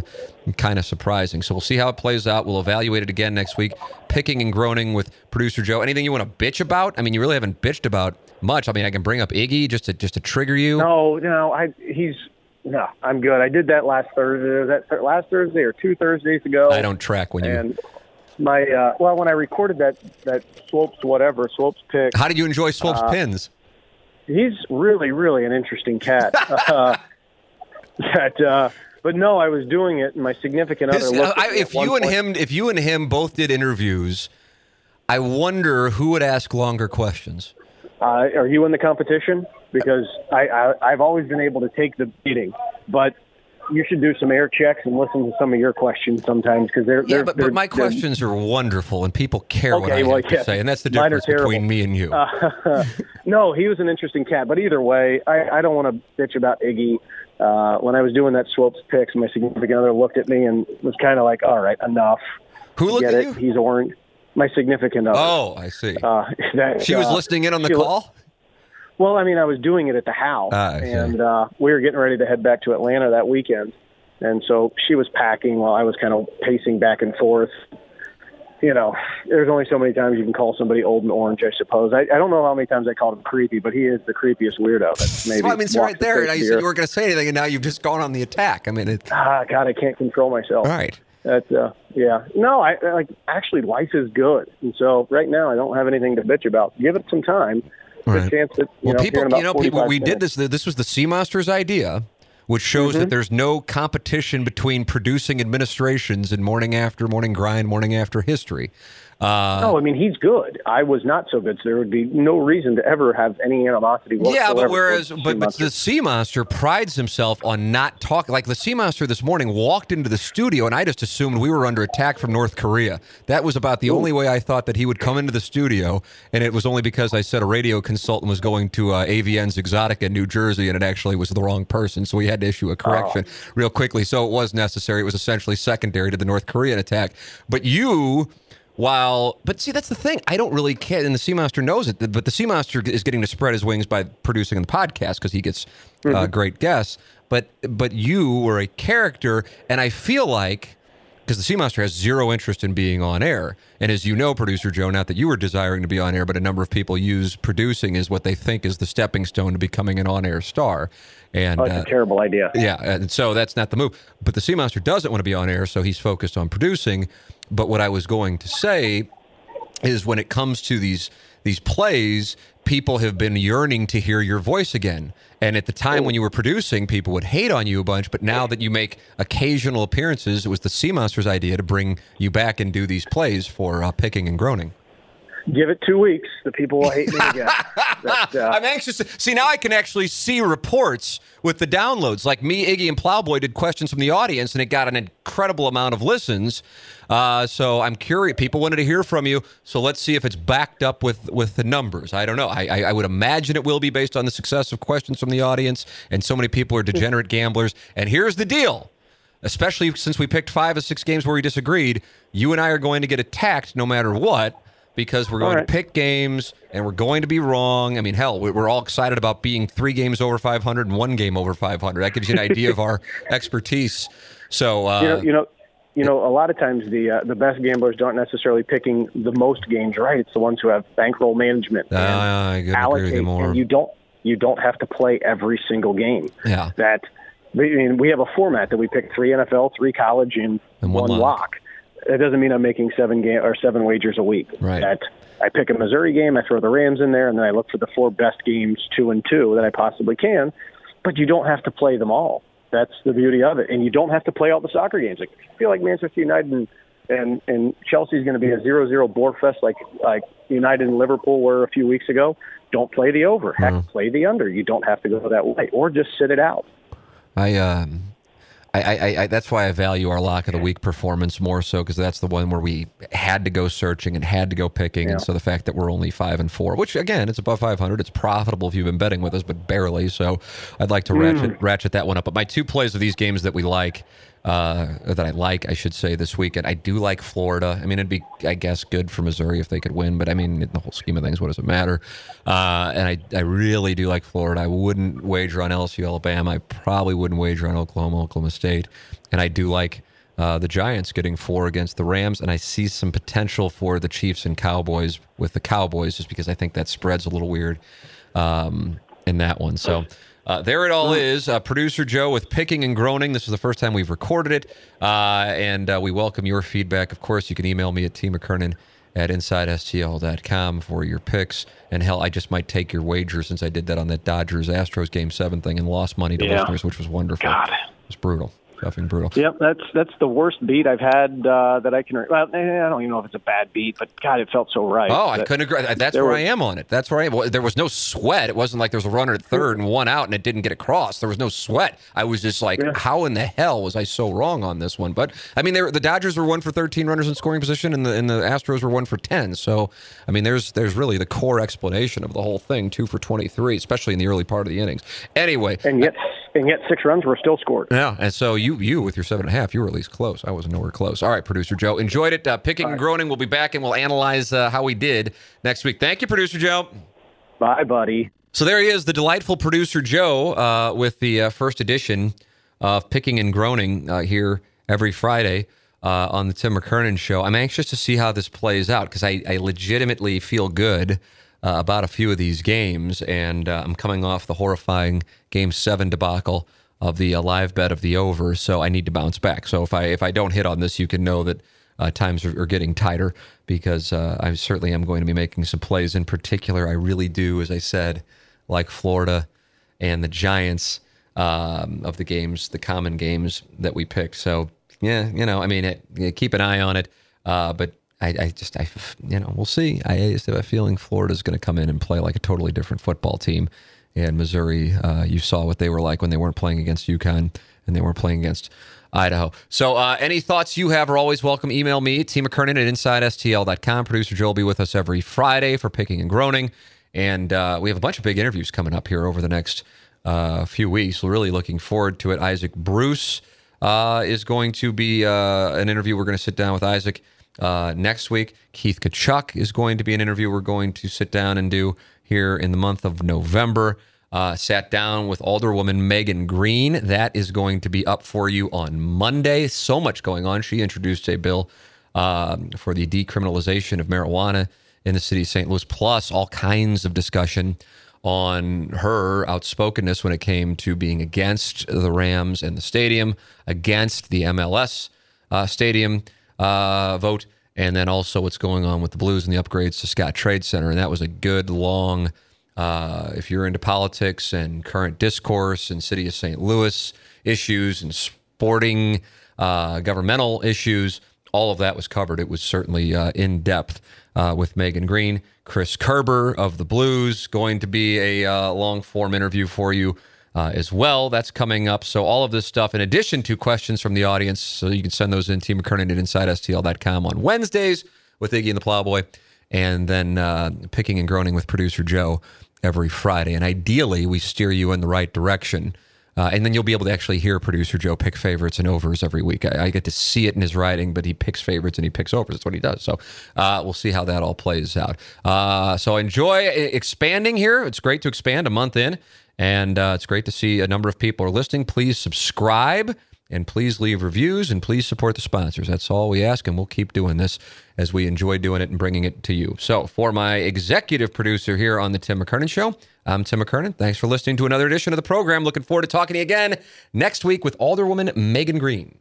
kind of surprising. So we'll see how it plays out. We'll evaluate it again next week. Picking and groaning with producer Joe. Anything you want to bitch about? I mean, you really haven't bitched about much. I mean, I can bring up Iggy just to just to trigger you. No, no, I he's no, I'm good. I did that last Thursday. Was that last Thursday or two Thursdays ago? I don't track when you. And my uh, well, when I recorded that that Swopes whatever Swopes pick, How did you enjoy Swope's Uh, pins? he's really really an interesting cat. uh, that, uh, but no, I was doing it, and my significant other. His- looked at I- if you and point- him, if you and him both did interviews, I wonder who would ask longer questions. Uh, are you in the competition? Because I, I I've always been able to take the beating, but you should do some air checks and listen to some of your questions sometimes because they're, Yeah, they're but, they're- but my questions are wonderful, and people care what I well, have to say, and that's the difference between me and you. Uh, no, he was an interesting cat, but either way, I, I don't want to bitch about Iggy. Uh, when I was doing that Swopes picks, my significant other looked at me and was kind of like, "All right, enough." Who looked Get at it? you? He's orange. My significant other. Oh, I see. Uh, that, she was uh, listening in on the call. Well, I mean, I was doing it at the house, Ah, and uh, we were getting ready to head back to Atlanta that weekend, and so she was packing while I was kind of pacing back and forth. You know, there's only so many times you can call somebody old and orange, I suppose. I, I don't know how many times I called him creepy, but he is the creepiest weirdo. That's maybe. Well, I mean, it's right there. Now you said you weren't going to say anything, and now you've just gone on the attack. I mean, it, Ah, God, I can't control myself. all right. That, uh, yeah. No, I I- like actually life is good, and so right now I don't have anything to bitch about. Give it some time. Right. chance that you Well, know, people, here in about you know, people. 45 We did this. This was the Sea Monsters idea, which shows Mm-hmm. that there's no competition between producing administrations in morning after, morning grind, morning after history. Uh, No, I mean he's good. I was not so good, so there would be no reason to ever have any animosity. Yeah, but whereas, but, but the Sea Monster prides himself on not talking. Like the Sea Monster this morning walked into the studio, and I just assumed we were under attack from North Korea. That was about the only way I thought that he would come into the studio, and it was only because I said a radio consultant was going to uh, AVN's Exotica in New Jersey, and it actually was the wrong person, so we had to issue a correction real quickly. So it was necessary. It was essentially secondary to the North Korean attack. But you. While, but see, that's the thing. I don't really care, and the Sea Monster knows it. But the Sea Monster is getting to spread his wings by producing the podcast because he gets uh, great guests. But but you were a character, and I feel like because the Sea Monster has zero interest in being on air, and as you know, producer Joe, not that you were desiring to be on air, but a number of people use producing as what they think is the stepping stone to becoming an on-air star. And Oh, uh, a terrible idea. yeah, and so that's not the move. But the Sea Monster doesn't want to be on air, so he's focused on producing. But what I was going to say is when it comes to these these plays, people have been yearning to hear your voice again. And at the time when you were producing, people would hate on you a bunch. But now that you make occasional appearances, it was the Sea Monster's idea to bring you back and do these plays for uh, picking and groaning. Give it two weeks, the people will hate me again. That, uh, I'm anxious to see now. I can actually see reports with the downloads. Like me, Iggy, and Plowboy did questions from the audience, and it got an incredible amount of listens. Uh, so I'm curious. People wanted to hear from you. So let's see if it's backed up with with the numbers. I don't know. I, I, I would imagine it will be based on the success of questions from the audience, and so many people are degenerate gamblers. And here's the deal. Especially since we picked five of six games where we disagreed, you and I are going to get attacked no matter what because we're going right. to pick games and we're going to be wrong. I mean, hell, we- we're all excited about being three games over 500 and one game over 500. That gives you an idea of our expertise. So, uh, You know, you know, you know. A lot of times, the uh, the best gamblers don't necessarily picking the most games right. It's the ones who have bankroll management uh, I couldn't agree with allocate, you more. and you don't you don't have to play every single game. Yeah. That I mean, we have a format that we pick three NFL, three college, and, And one one, lock. lock. That doesn't mean I'm making seven game or seven wagers a week. Right. That I pick a Missouri game, I throw the Rams in there, and then I look for the four best games, two and two, that I possibly can. But you don't have to play them all. That's the beauty of it, and you don't have to play all the soccer games. Like, I feel like Manchester United and and, and Chelsea's going to be a zero-zero bore fest, like like United and Liverpool were a few weeks ago. Don't play the over. Heck, play the under. You don't have to go that way, or just sit it out. I, um, I, I, I, that's why I value our lock of the week performance more so because that's the one where we had to go searching and had to go picking, and so the fact that we're only five and four, which again, it's above five hundred, it's profitable if you've been betting with us, but barely. So I'd like to hmm. ratchet ratchet that one up. But my two plays of these games that we like. Uh, that I like, I should say, this weekend. I do like Florida. I mean, it'd be, I guess, good for Missouri if they could win, but I mean, in the whole scheme of things, what does it matter? Uh, and I, I really do like Florida. I wouldn't wager on LSU, Alabama. I probably wouldn't wager on Oklahoma, Oklahoma State. And I do like uh, the Giants getting four against the Rams, and I see some potential for the Chiefs and Cowboys with the Cowboys, just because I think that spread's a little weird um, in that one. So uh, there it all is. Uh, Producer Joe with Picking and Groaning. This is the first time we've recorded it, uh, and uh, we welcome your feedback. Of course, you can email me at T. McKernan at InsideSTL.com for your picks. And hell, I just might take your wager since I did that on that Dodgers Astros game seven thing and lost money to Yeah. listeners, which was wonderful. God. It was brutal. Effing brutal. Yep, that's that's the worst beat I've had uh, that I can. Well, I don't even know if it's a bad beat, but God, it felt so right. Oh, I couldn't agree. That's where was- I am on it. That's where I am. Well, There was no sweat. It wasn't like there was a runner at third and one out and it didn't get across. There was no sweat. I was just like, how in the hell was I so wrong on this one? But I mean, they were, the Dodgers were one for 13 runners in scoring position, and the and the Astros were one for 10. So I mean, there's there's really the core explanation of the whole thing. Two for 23, especially in the early part of the innings. Anyway, and yet and yet six runs were still scored. yeah, and so you you with your seven and a half, you were at least close. I was nowhere close. All right, producer Joe, enjoyed it. Uh, picking and groaning. We'll be back and we'll analyze uh, how we did next week. Thank you, producer Joe. Bye, buddy. So there he is, the delightful producer Joe, uh, with the uh, first edition of Picking and Groaning uh, here every Friday uh, on the Tim McKernan Show. I'm anxious to see how this plays out because I, I legitimately feel good uh, about a few of these games, and uh, I'm coming off the horrifying Game Seven debacle of the uh, live bet of the over, so I need to bounce back. So if I if I don't hit on this, you can know that uh, times are, are getting tighter because uh, I certainly am going to be making some plays. In particular, I really do, as I said, like Florida and the Giants um, of the games, the common games that we pick. So yeah, you know, I mean, it, yeah, keep an eye on it. Uh, but I, I just, I, you know, we'll see. I just have a feeling Florida's going to come in and play like a totally different football team. And Missouri, uh, you saw what they were like when they weren't playing against UConn and they weren't playing against Idaho. So, uh, any thoughts you have are always welcome. Email me, T. McKernan at InsideSTL.com. Producer Joe will be with us every Friday for Picking and Groaning. And uh, we have a bunch of big interviews coming up here over the next uh, few weeks. We're really looking forward to it. Isaac Bruce uh, is going to be uh, an interview. We're going to sit down with Isaac uh, next week. Keith Tkachuk is going to be an interview we're going to sit down and do here in the month of November. Uh, sat down with Alderwoman Megan Green. That is going to be up for you on Monday. So much going on. She introduced a bill um, for the decriminalization of marijuana in the city of St. Louis, plus all kinds of discussion on her outspokenness when it came to being against the Rams and the stadium, against the MLS uh, stadium uh, vote, and then also what's going on with the Blues and the upgrades to Scottrade Center. And that was a good long. Uh, if you're into politics and current discourse and city of St. Louis issues and sporting uh, governmental issues, all of that was covered. It was certainly uh, in depth uh, with Megan Green, Chris Kerber of the Blues, going to be a uh, long form interview for you uh, as well. That's coming up. So all of this stuff, in addition to questions from the audience, so you can send those in Team McKernan at InsideSTL.com on Wednesdays with Iggy and the Plowboy, and then uh, picking and groaning with producer Joe every Friday. And ideally, we steer you in the right direction Uh, and then you'll be able to actually hear producer Joe pick favorites and overs every week. I, I, get to see it in his writing, but he picks favorites and he picks overs. That's what he does. So uh, we'll see how that all plays out. Uh, so enjoy expanding here. It's great to expand a month in, and uh, it's great to see a number of people are listening. Please subscribe. And please leave reviews and please support the sponsors. That's all we ask, and we'll keep doing this as we enjoy doing it and bringing it to you. So, for my executive producer here on The Tim McKernan Show, I'm Tim McKernan. Thanks for listening to another edition of the program. Looking forward to talking to you again next week with Alderwoman Megan Green.